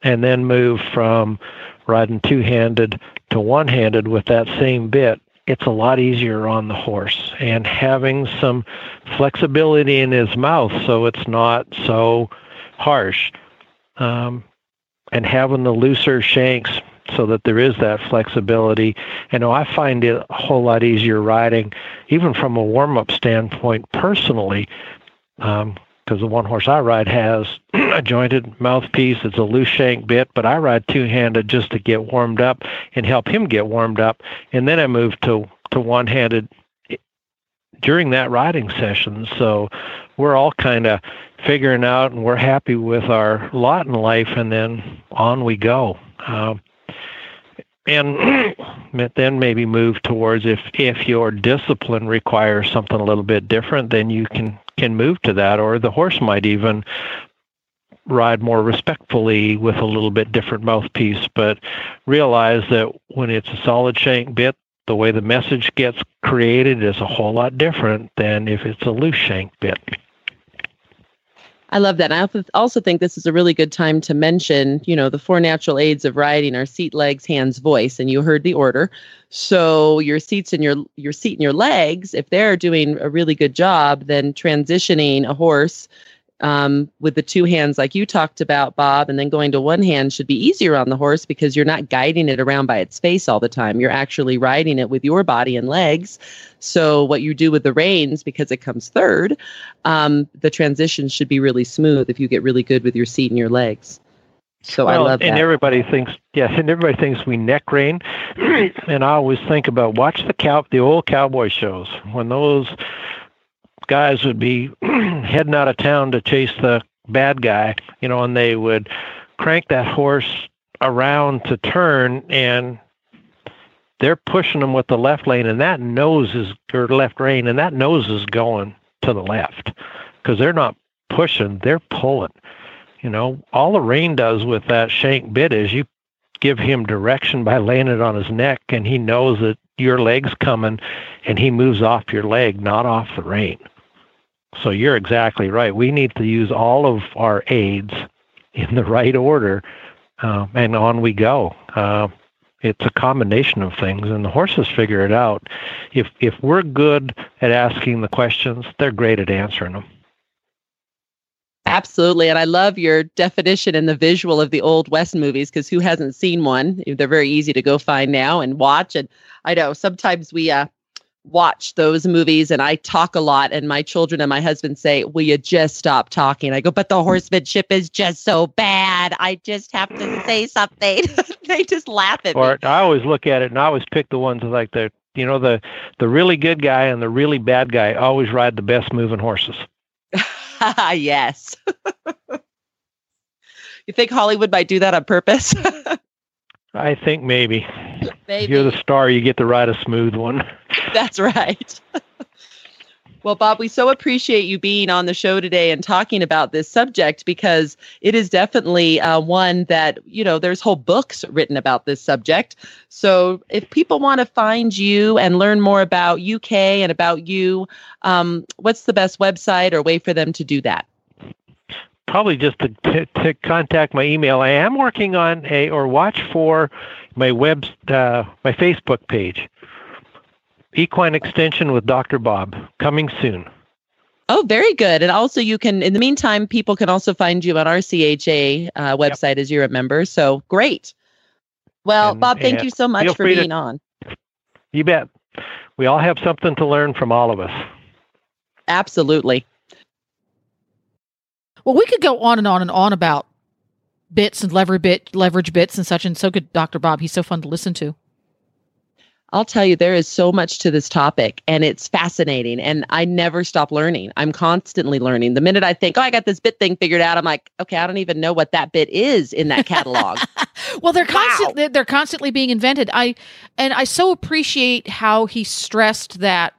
and then move from riding two-handed to one-handed with that same bit it's a lot easier on the horse and having some flexibility in his mouth so it's not so harsh um, and having the looser shanks so that there is that flexibility. And I find it a whole lot easier riding, even from a warm up standpoint personally, because the one horse I ride has a jointed mouthpiece. It's a loose shank bit, but I ride two handed just to get warmed up and help him get warmed up. And then I move to, to one handed during that riding session. So we're all kind of figuring out and we're happy with our lot in life, and then on we go. Um, and then maybe move towards if if your discipline requires something a little bit different, then you can can move to that, or the horse might even ride more respectfully with a little bit different mouthpiece. But realize that when it's a solid shank bit, the way the message gets created is a whole lot different than if it's a loose shank bit. I love that. I also think this is a really good time to mention, you know, the four natural aids of riding are seat, legs, hands, voice, and you heard the order. So your seats and your your seat and your legs, if they're doing a really good job, then transitioning a horse um, with the two hands, like you talked about, Bob, and then going to one hand should be easier on the horse because you're not guiding it around by its face all the time. You're actually riding it with your body and legs. So, what you do with the reins, because it comes third, um, the transition should be really smooth if you get really good with your seat and your legs. So well, I love that. And everybody thinks, yeah, and everybody thinks we neck rein. and I always think about watch the cow, the old cowboy shows when those guys would be heading out of town to chase the bad guy, you know, and they would crank that horse around to turn and they're pushing them with the left lane and that nose is or left rein and that nose is going to the left because they're not pushing they're pulling. You know all the rein does with that shank bit is you give him direction by laying it on his neck and he knows that your leg's coming and he moves off your leg not off the rein so you're exactly right. We need to use all of our aids in the right order, uh, and on we go. Uh, it's a combination of things, and the horses figure it out. If if we're good at asking the questions, they're great at answering them. Absolutely. And I love your definition and the visual of the old West movies because who hasn't seen one? They're very easy to go find now and watch. And I know sometimes we uh, watch those movies and I talk a lot and my children and my husband say, "Will you just stop talking?" I go, "But the horsemanship is just so bad. I just have to say something." they just laugh at or, me. I always look at it and I always pick the ones like the you know the the really good guy and the really bad guy always ride the best moving horses. yes. you think Hollywood might do that on purpose? I think maybe. Maybe. You're the star. You get to ride a smooth one. That's right. well, Bob, we so appreciate you being on the show today and talking about this subject because it is definitely uh, one that, you know, there's whole books written about this subject. So if people want to find you and learn more about UK and about you, um, what's the best website or way for them to do that? Probably just to, to, to contact my email. I am working on a or watch for my web uh, my Facebook page. Equine Extension with Dr. Bob coming soon. Oh, very good. And also, you can, in the meantime, people can also find you on our CHA uh, website yep. as you're a member. So great. Well, and, Bob, thank you so much for being to, on. You bet. We all have something to learn from all of us. Absolutely. Well, we could go on and on and on about bits and lever bit leverage bits and such and so could Dr. Bob. He's so fun to listen to. I'll tell you, there is so much to this topic and it's fascinating. And I never stop learning. I'm constantly learning. The minute I think, oh, I got this bit thing figured out, I'm like, okay, I don't even know what that bit is in that catalog. well, they're wow. constantly they're constantly being invented. I and I so appreciate how he stressed that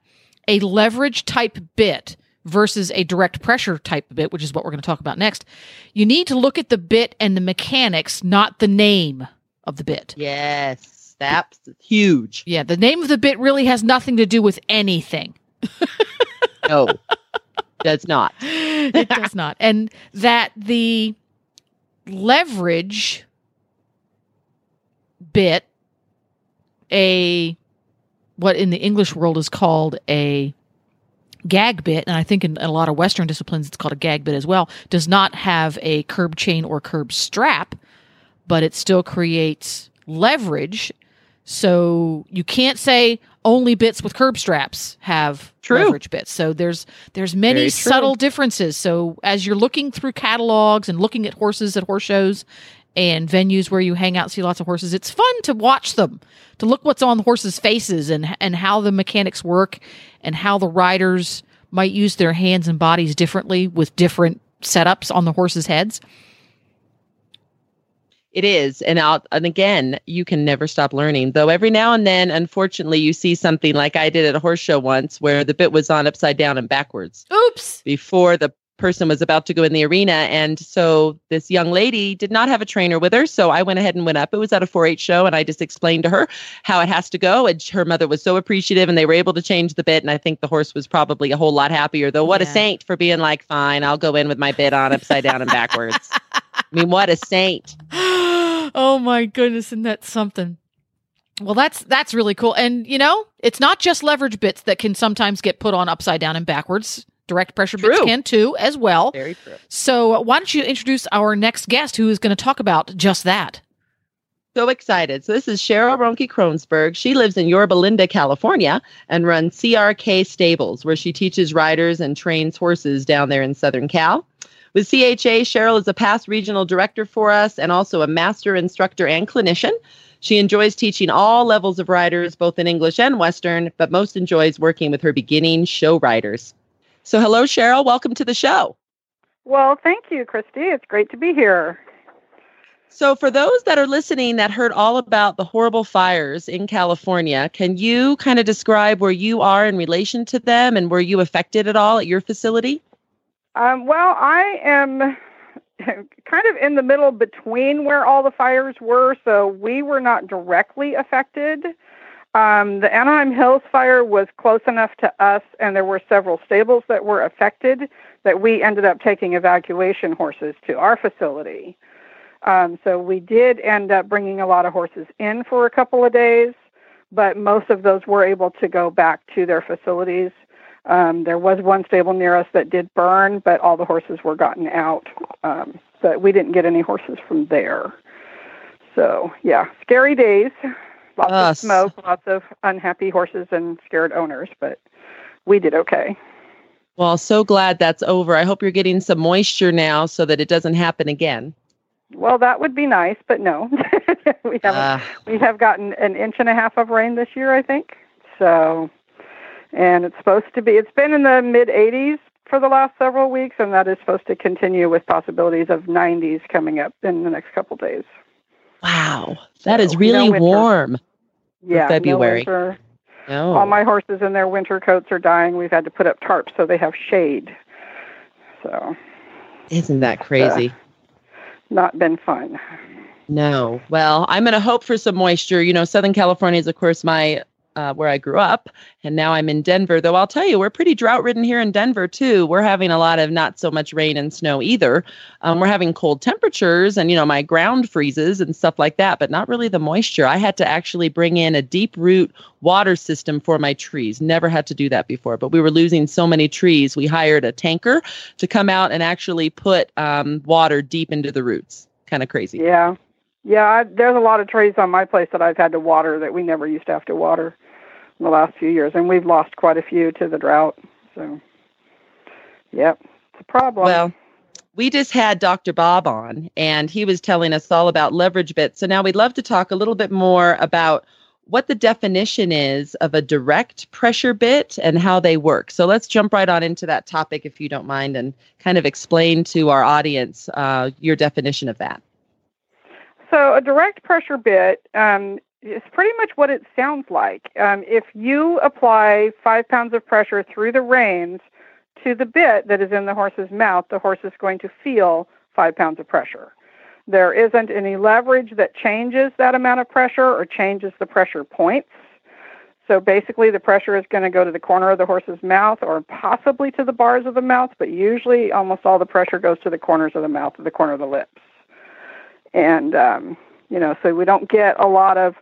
a leverage type bit versus a direct pressure type bit, which is what we're going to talk about next. You need to look at the bit and the mechanics, not the name of the bit. Yes, that's huge. Yeah, the name of the bit really has nothing to do with anything. no, does not. it does not. And that the leverage bit, a what in the English world is called a gag bit, and I think in, in, a lot of Western disciplines it's called a gag bit as well, does not have a curb chain or curb strap, but it still creates leverage. So you can't say only bits with curb straps have true. leverage bits. So there's there's many subtle differences. So as you're looking through catalogs and looking at horses at horse shows and venues where you hang out see lots of horses, it's fun to watch them, to look what's on the horses' faces and and how the mechanics work and how the riders might use their hands and bodies differently with different setups on the horses' heads. It is. And out and again, you can never stop learning. Though every now and then, unfortunately, you see something like I did at a horse show once where the bit was on upside down and backwards. Oops. Before the person was about to go in the arena. And so this young lady did not have a trainer with her. So I went ahead and went up. It was at a 4 H show. And I just explained to her how it has to go. And her mother was so appreciative and they were able to change the bit. And I think the horse was probably a whole lot happier, though. What yeah. a saint for being like, fine, I'll go in with my bit on upside down and backwards. I mean, what a saint. oh my goodness. And that's something. Well, that's that's really cool. And you know, it's not just leverage bits that can sometimes get put on upside down and backwards. Direct pressure true. bits can too, as well. Very true. So, uh, why don't you introduce our next guest who is going to talk about just that? So excited. So, this is Cheryl Ronke Kronsberg. She lives in Yorba Linda, California, and runs CRK Stables, where she teaches riders and trains horses down there in Southern Cal. With CHA, Cheryl is a past regional director for us and also a master instructor and clinician. She enjoys teaching all levels of riders, both in English and Western, but most enjoys working with her beginning show riders. So, hello, Cheryl. Welcome to the show. Well, thank you, Christy. It's great to be here. So, for those that are listening that heard all about the horrible fires in California, can you kind of describe where you are in relation to them and were you affected at all at your facility? Um, well, I am kind of in the middle between where all the fires were, so we were not directly affected. Um, the Anaheim Hills fire was close enough to us, and there were several stables that were affected that we ended up taking evacuation horses to our facility. Um, so we did end up bringing a lot of horses in for a couple of days, but most of those were able to go back to their facilities. Um, there was one stable near us that did burn, but all the horses were gotten out. Um, but we didn't get any horses from there. So, yeah, scary days. Lots of smoke, lots of unhappy horses and scared owners, but we did okay. Well, so glad that's over. I hope you're getting some moisture now so that it doesn't happen again. Well, that would be nice, but no. we have uh, we have gotten an inch and a half of rain this year, I think. So, and it's supposed to be. It's been in the mid 80s for the last several weeks, and that is supposed to continue with possibilities of 90s coming up in the next couple days. Wow, that So, is really no warm. Yeah, February. No. No. All my horses in their winter coats are dying. We've had to put up tarps so they have shade. So, Isn't that uh, crazy? not been fun. No. Well, I'm going to hope for some moisture. You know, Southern California is, of course, my uh, where I grew up, and now I'm in Denver. Though I'll tell you, we're pretty drought ridden here in Denver too. We're having a lot of not so much rain and snow either. Um, we're having cold temperatures, and you know, my ground freezes and stuff like that, but not really the moisture. I had to actually bring in a deep root water system for my trees. Never had to do that before, but we were losing so many trees. We hired a tanker to come out and actually put um, water deep into the roots. Kind of crazy. Yeah. Yeah, I, there's a lot of trees on my place that I've had to water that we never used to have to water in the last few years, and we've lost quite a few to the drought. So, yep, it's a problem. Well, we just had Dr. Bob on, and he was telling us all about leverage bits. So now we'd love to talk a little bit more about what the definition is of a direct pressure bit and how they work. So let's jump right on into that topic, if you don't mind, and kind of explain to our audience uh, your definition of that. So a direct pressure bit um, is pretty much what it sounds like. Um, if you apply five pounds of pressure through the reins to the bit that is in the horse's mouth, the horse is going to feel five pounds of pressure. There isn't any leverage that changes that amount of pressure or changes the pressure points. So basically, the pressure is going to go to the corner of the horse's mouth or possibly to the bars of the mouth, but usually almost all the pressure goes to the corners of the mouth or the corner of the lips and um, you know, so we don't get a lot of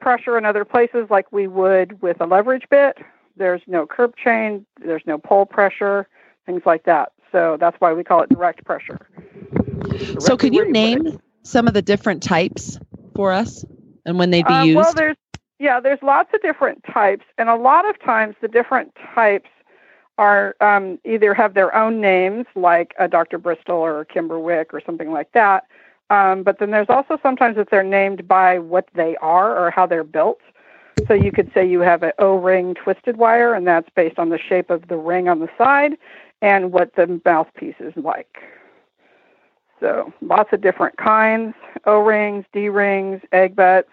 pressure in other places like we would with a leverage bit. There's no curb chain, there's no poll pressure, things like that. So that's why we call it direct pressure. So, can you name some of the different types for us and when they'd be Uh, used? Well, there's yeah, there's lots of different types, and a lot of times the different types are um, either have their own names, like a Dr. Bristol or a Kimberwick or something like that. Um, but then there's also sometimes that they're named by what they are or how they're built. So you could say you have an O-ring twisted wire, and that's based on the shape of the ring on the side and what the mouthpiece is like. So lots of different kinds: O-rings, D-rings, egg butts.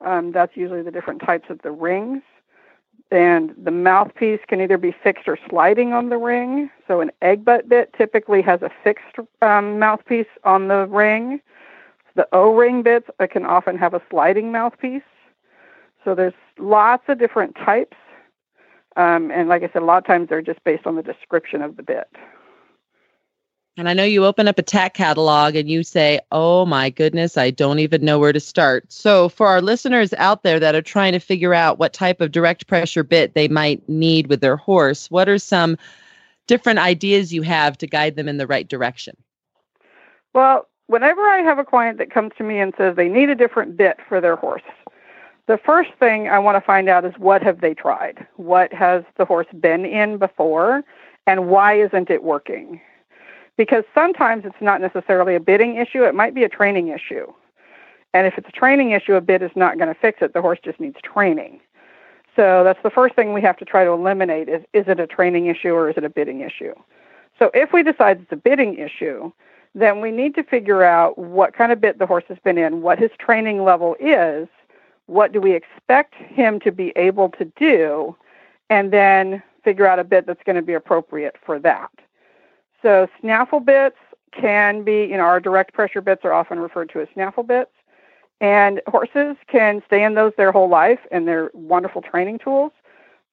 Um, that's usually the different types of the rings. And the mouthpiece can either be fixed or sliding on the ring. So an egg butt bit typically has a fixed um, mouthpiece on the ring. The O-ring bits uh, can often have a sliding mouthpiece. So there's lots of different types. Um, and like I said, a lot of times they're just based on the description of the bit. And I know you open up a tack catalog and you say, oh my goodness, I don't even know where to start. So, for our listeners out there that are trying to figure out what type of direct pressure bit they might need with their horse, what are some different ideas you have to guide them in the right direction? Well, whenever I have a client that comes to me and says they need a different bit for their horse, the first thing I want to find out is what have they tried? What has the horse been in before? And why isn't it working? Because sometimes it's not necessarily a bitting issue, it might be a training issue. And if it's a training issue, a bit is not going to fix it. The horse just needs training. So that's the first thing we have to try to eliminate is is it a training issue or is it a bitting issue? So if we decide it's a bitting issue, then we need to figure out what kind of bit the horse has been in, what his training level is, what do we expect him to be able to do, and then figure out a bit that's going to be appropriate for that. So snaffle bits can be, you know, our direct pressure bits are often referred to as snaffle bits. And horses can stay in those their whole life and they're wonderful training tools,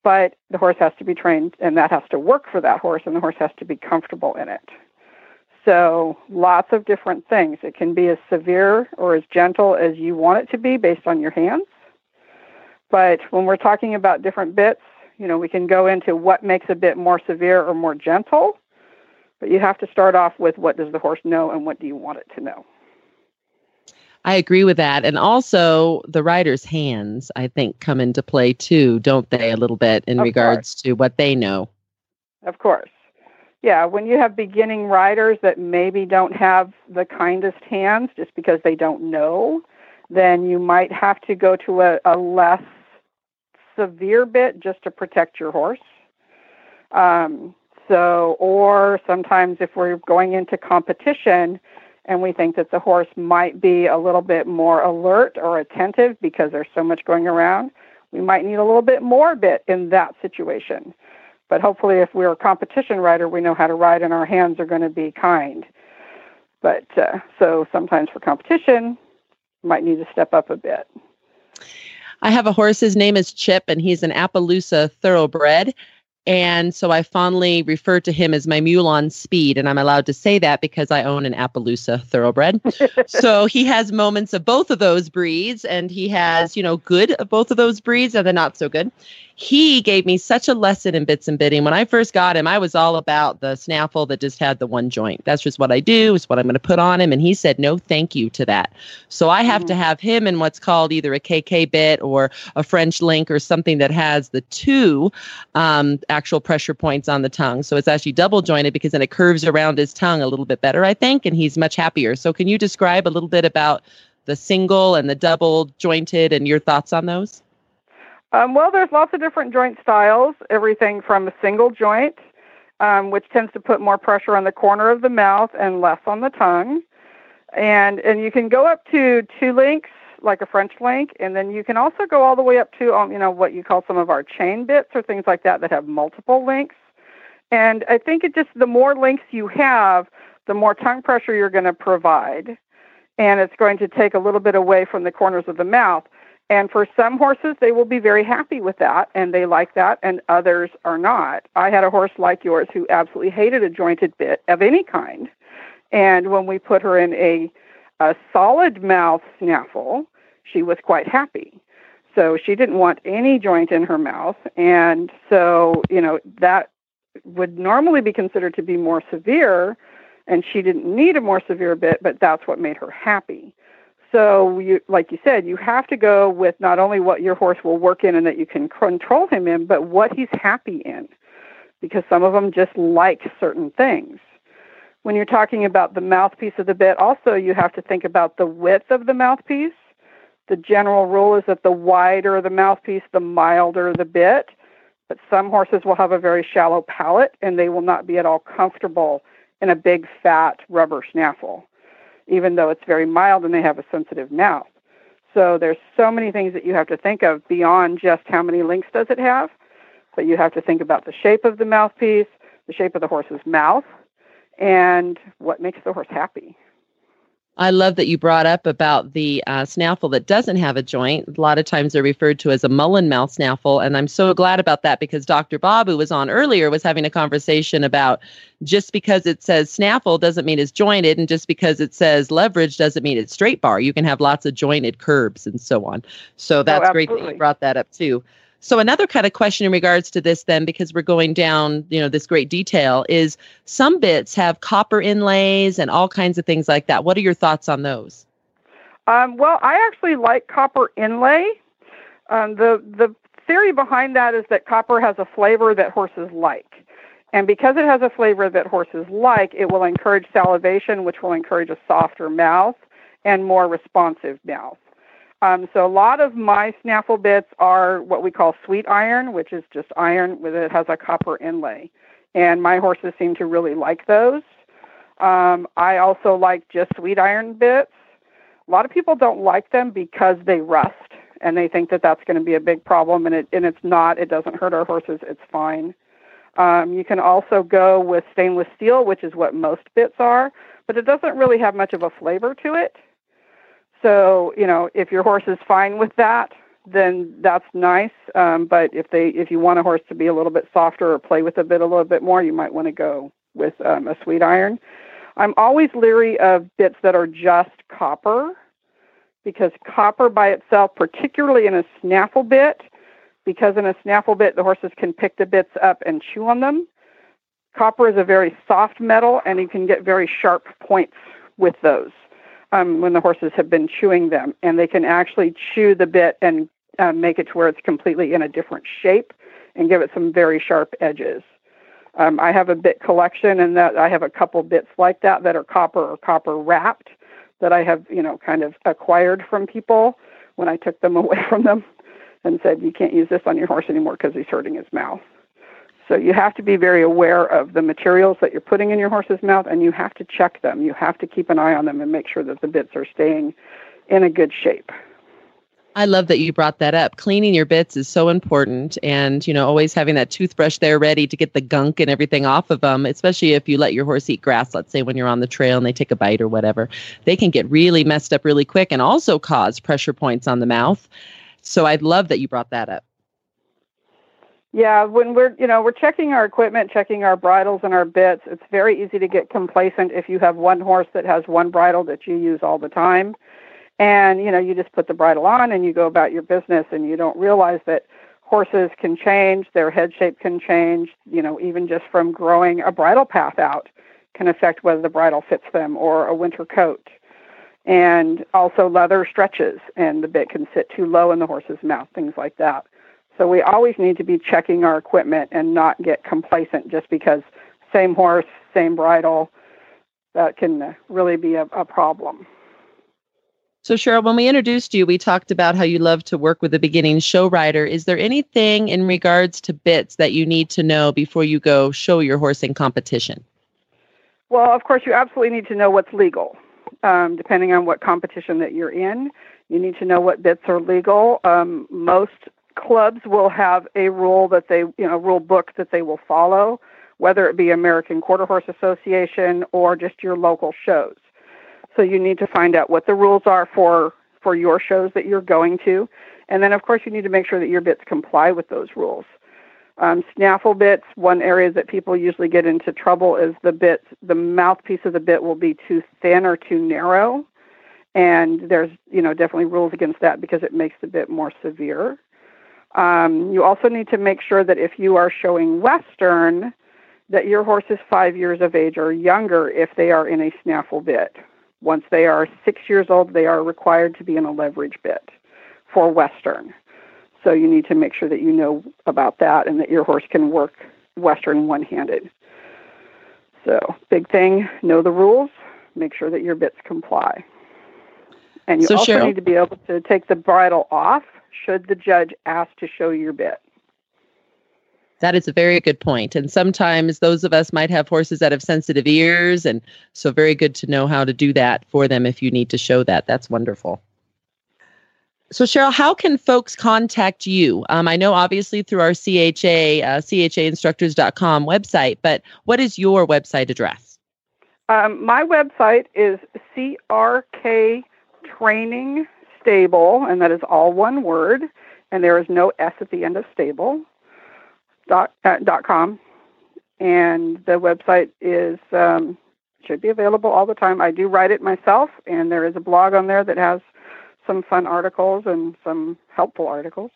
but the horse has to be trained and that has to work for that horse and the horse has to be comfortable in it. So lots of different things. It can be as severe or as gentle as you want it to be based on your hands. But when we're talking about different bits, you know, we can go into what makes a bit more severe or more gentle. But you have to start off with what does the horse know and what do you want it to know. I agree with that. And also, the rider's hands, I think, come into play too, don't they, a little bit in Of regards to what they know? Of course. Yeah, when you have beginning riders that maybe don't have the kindest hands just because they don't know, then you might have to go to a, a less severe bit just to protect your horse. Um, so, or sometimes if we're going into competition and we think that the horse might be a little bit more alert or attentive because there's so much going around, we might need a little bit more bit in that situation. But hopefully, if we're a competition rider, we know how to ride, and our hands are going to be kind. But uh, so sometimes for competition, might need to step up a bit. I have a horse. His name is Chip, and he's an Appaloosa thoroughbred. And so I fondly refer to him as my mule on speed. And I'm allowed to say that because I own an Appaloosa thoroughbred. so he has moments of both of those breeds, and he has, you know, good of both of those breeds and the not so good he gave me such a lesson in bits and bitting. When I first got him, I was all about the snaffle that just had the one joint. That's just what I do, it's what I'm going to put on him. And he said, no, thank you to that. So I have mm-hmm. to have him in what's called either a KK bit or a French link or something that has the two um, actual pressure points on the tongue. So it's actually double jointed because then it curves around his tongue a little bit better, I think, and he's much happier. So can you describe a little bit about the single and the double jointed and your thoughts on those? Um, well, there's lots of different joint styles, everything from a single joint, um, which tends to put more pressure on the corner of the mouth and less on the tongue. And, and you can go up to two links, like a French link, and then you can also go all the way up to, um, you know, what you call some of our chain bits or things like that that have multiple links. And I think it just, the more links you have, the more tongue pressure you're going to provide. And it's going to take a little bit away from the corners of the mouth. And for some horses, they will be very happy with that and they like that, and others are not. I had a horse like yours who absolutely hated a jointed bit of any kind. And when we put her in a, a solid mouth snaffle, she was quite happy. So she didn't want any joint in her mouth. And so, you know, that would normally be considered to be more severe. And she didn't need a more severe bit, but that's what made her happy. So, you, like you said, you have to go with not only what your horse will work in and that you can control him in, but what he's happy in, because some of them just like certain things. When you're talking about the mouthpiece of the bit, also you have to think about the width of the mouthpiece. The general rule is that the wider the mouthpiece, the milder the bit. But some horses will have a very shallow palate and they will not be at all comfortable in a big, fat rubber snaffle even though it's very mild and they have a sensitive mouth. So there's so many things that you have to think of beyond just how many links does it have, but you have to think about the shape of the mouthpiece, the shape of the horse's mouth, and what makes the horse happy. I love that you brought up about the uh, snaffle that doesn't have a joint. A lot of times they're referred to as a mullen mouth snaffle. And I'm so glad about that because Dr. Bob, who was on earlier, was having a conversation about just because it says snaffle doesn't mean it's jointed. And just because it says leverage doesn't mean it's straight bar. You can have lots of jointed curbs and so on. So oh, that's oh, great that you brought that up too. So another kind of question in regards to this then, because we're going down, you know, this great detail is some bits have copper inlays and all kinds of things like that. What are your thoughts on those? Um, well, I actually like copper inlay. Um, the the theory behind that is that copper has a flavor that horses like. And because it has a flavor that horses like, it will encourage salivation, which will encourage a softer mouth and more responsive mouth. Um, so a lot of my snaffle bits are what we call sweet iron, which is just iron with it has a copper inlay, and my horses seem to really like those. Um, I also like just sweet iron bits. A lot of people don't like them because they rust, and they think that that's going to be a big problem, and it and it's not. It doesn't hurt our horses. It's fine. Um, you can also go with stainless steel, which is what most bits are, but it doesn't really have much of a flavor to it. So, you know, if your horse is fine with that, then that's nice. Um, but if they, if you want a horse to be a little bit softer or play with a bit a little bit more, you might want to go with um, a sweet iron. I'm always leery of bits that are just copper because copper by itself, particularly in a snaffle bit, because in a snaffle bit the horses can pick the bits up and chew on them. Copper is a very soft metal, and you can get very sharp points with those um, when the horses have been chewing them, and they can actually chew the bit and uh, make it to where it's completely in a different shape and give it some very sharp edges. Um, I have a bit collection, and that I have a couple bits like that that are copper or copper wrapped that I have, you know, kind of acquired from people when I took them away from them and said, "You can't use this on your horse anymore because he's hurting his mouth." So you have to be very aware of the materials that you're putting in your horse's mouth and you have to check them. You have to keep an eye on them and make sure that the bits are staying in a good shape. I love that you brought that up. Cleaning your bits is so important and, you know, always having that toothbrush there ready to get the gunk and everything off of them, especially if you let your horse eat grass, let's say when you're on the trail and they take a bite or whatever. They can get really messed up really quick and also cause pressure points on the mouth. So I'd love that you brought that up. Yeah, when we're you know we're checking our equipment, checking our bridles and our bits, it's very easy to get complacent if you have one horse that has one bridle that you use all the time, and you know you just put the bridle on and you go about your business and you don't realize that horses can change, their head shape can change, you know even just from growing a bridle path out can affect whether the bridle fits them or a winter coat. And also leather stretches and the bit can sit too low in the horse's mouth, things like that. So we always need to be checking our equipment and not get complacent just because same horse, same bridle, that can really be a, a problem. So, Cheryl, when we introduced you, we talked about how you love to work with a beginning show rider. Is there anything in regards to bits that you need to know before you go show your horse in competition? Well, of course, you absolutely need to know what's legal. Um, depending on what competition that you're in, you need to know what bits are legal. Um, most clubs will have a rule that they, you know, rule book that they will follow, whether it be American Quarter Horse Association or just your local shows. So you need to find out what the rules are for for your shows that you're going to, and then of course you need to make sure that your bits comply with those rules. Um, snaffle bits, one area that people usually get into trouble is the bit, the mouthpiece of the bit will be too thin or too narrow, and there's you know definitely rules against that because it makes the bit more severe. Um, you also need to make sure that if you are showing Western, that your horse is five years of age or younger if they are in a snaffle bit. Once they are six years old, they are required to be in a leverage bit for Western. So you need to make sure that you know about that and that your horse can work Western one handed. So, big thing know the rules, make sure that your bits comply. And you so also Cheryl, need to be able to take the bridle off should the judge ask to show your bit. That is a very good point. And sometimes those of us might have horses that have sensitive ears. And so, very good to know how to do that for them if you need to show that. That's wonderful. So, Cheryl, how can folks contact you? Um, I know obviously through our CHA, uh, CHAinstructors.com website, but what is your website address? Um, my website is CRK Training Stable, and that is all one word, and there is no S at the end of stable. Dot, uh, dot com, and the website is um, should be available all the time. I do write it myself, and there is a blog on there that has some fun articles and some helpful articles.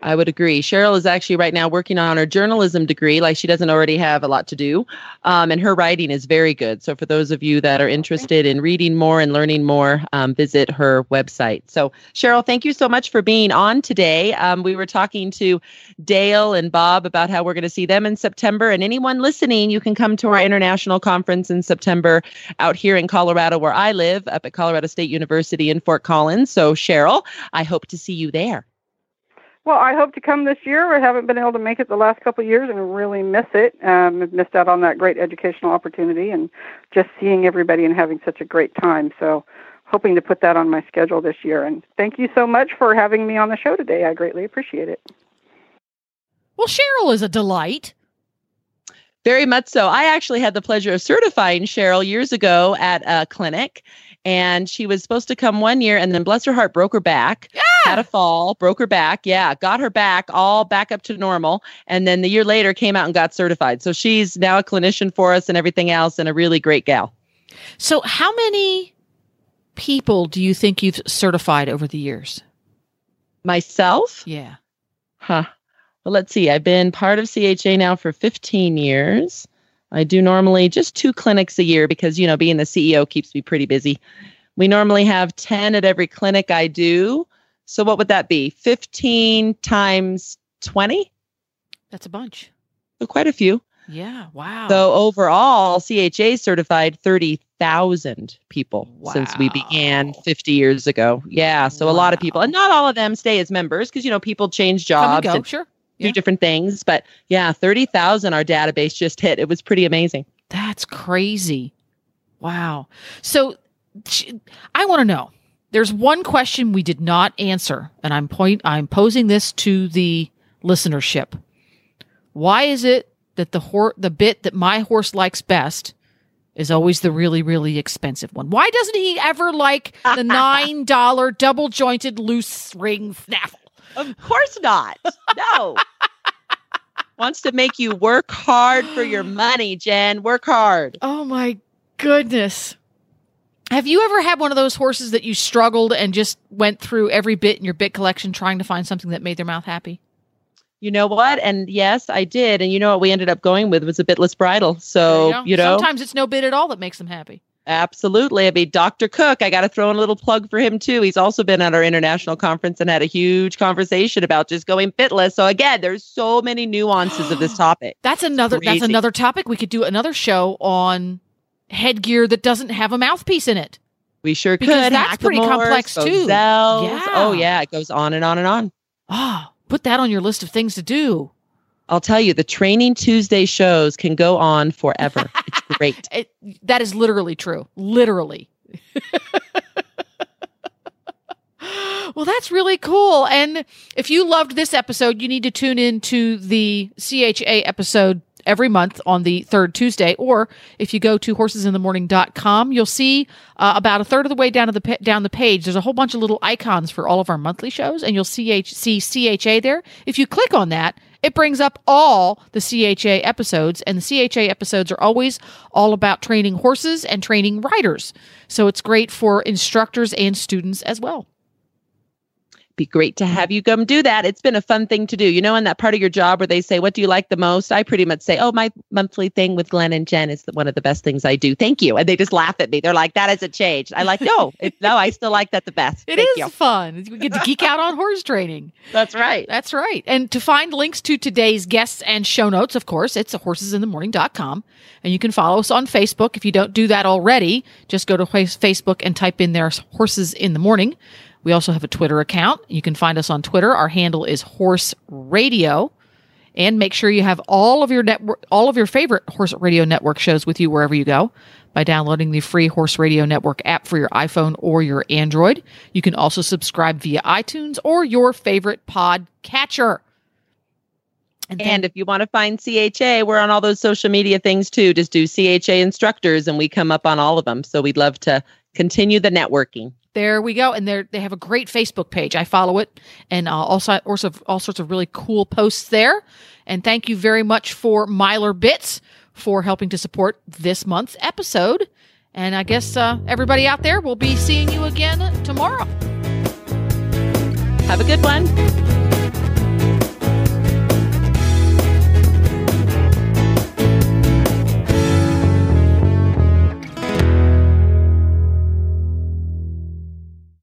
I would agree. Cheryl is actually right now working on her journalism degree, like she doesn't already have a lot to do. Um, and her writing is very good. So, for those of you that are interested in reading more and learning more, um, visit her website. So, Cheryl, thank you so much for being on today. Um, we were talking to Dale and Bob about how we're going to see them in September. And anyone listening, you can come to our international conference in September out here in Colorado, where I live, up at Colorado State University in Fort Collins. So, Cheryl, I hope to see you there. Well, I hope to come this year. I haven't been able to make it the last couple of years and really miss it. Um, I've missed out on that great educational opportunity and just seeing everybody and having such a great time. So, hoping to put that on my schedule this year. And thank you so much for having me on the show today. I greatly appreciate it. Well, Cheryl is a delight. Very much so. I actually had the pleasure of certifying Cheryl years ago at a clinic, and she was supposed to come one year, and then bless her heart, broke her back. Yeah. Had a fall, broke her back. Yeah, got her back all back up to normal, and then the year later came out and got certified. So she's now a clinician for us and everything else, and a really great gal. So, how many people do you think you've certified over the years? Myself? Yeah. Huh. Well, let's see. I've been part of CHA now for 15 years. I do normally just two clinics a year because, you know, being the CEO keeps me pretty busy. We normally have 10 at every clinic I do. So what would that be? 15 times 20? That's a bunch. So quite a few. Yeah. Wow. So overall, CHA certified 30,000 people since we began 50 years ago. Yeah. So a lot of people, and not all of them stay as members because, you know, people change jobs. go, and- sure. do different things. But yeah, 30,000 our database just hit. It was pretty amazing. That's crazy. Wow. So I want to know. There's one question we did not answer, and I'm point I'm posing this to the listenership. Why is it that the hor- the bit that my horse likes best is always the really really expensive one? Why doesn't he ever like the nine dollar double jointed loose ring snaffle? Of course not. No. Wants to make you work hard for your money, Jen. Work hard. Oh my goodness. Have you ever had one of those horses that you struggled and just went through every bit in your bit collection trying to find something that made their mouth happy? You know what? And yes, I did. And you know what we ended up going with was a bitless bridle. So, you, you, know, sometimes it's no bit at all that makes them happy. Absolutely. I mean, Dr. Cook, I got to throw in a little plug for him too. He's also been at our international conference and had a huge conversation about just going bitless. So again, there's so many nuances of this topic. That's another that's another topic. We could do another show on headgear that doesn't have a mouthpiece in it. We sure because could. That's pretty complex too. Yeah. Oh yeah, it goes on and on and on. Ah, oh, put that on your list of things to do. I'll tell you, the Training Tuesday shows can go on forever. It's great. it, that is literally true. Literally. well, that's really cool. And if you loved this episode, you need to tune in to the CHA episode every month on the third Tuesday. Or if you go to horsesinthemorning.com, you'll see uh, about a third of the way down to the down the page. There's a whole bunch of little icons for all of our monthly shows, and you'll see, CHA there. If you click on that, it brings up all the CHA episodes, and the CHA episodes are always all about training horses and training riders. So it's great for instructors and students as well be great to have you come do that. It's been a fun thing to do. You know, in that part of your job where they say, What do you like the most? I pretty much say, Oh, my monthly thing with Glenn and Jen is one of the best things I do. Thank you. And they just laugh at me. They're like, That hasn't changed. I like, No, it, no, I still like that the best. It Thank is you. fun. We get to geek out on horse training. That's right. That's right. And to find links to today's guests and show notes, of course, it's horsesinthemorning.com. And you can follow us on Facebook. If you don't do that already, just go to Facebook and type in there Horses in the Morning. We also have a Twitter account. You can find us on Twitter. Our handle is Horse Radio. And make sure you have all of your network, all of your favorite Horse Radio Network shows with you wherever you go by downloading the free Horse Radio Network app for your iPhone or your Android. You can also subscribe via iTunes or your favorite pod catcher. And, and, if you want to find CHA, we're on all those social media things too. Just do CHA instructors and we come up on all of them. So we'd love to continue the networking. There we go, and they they have a great Facebook page. I follow it, and uh, also also all sorts of really cool posts there. And thank you very much for Myler Bits for helping to support this month's episode. And I guess uh, everybody out there will be seeing you again tomorrow. Have a good one.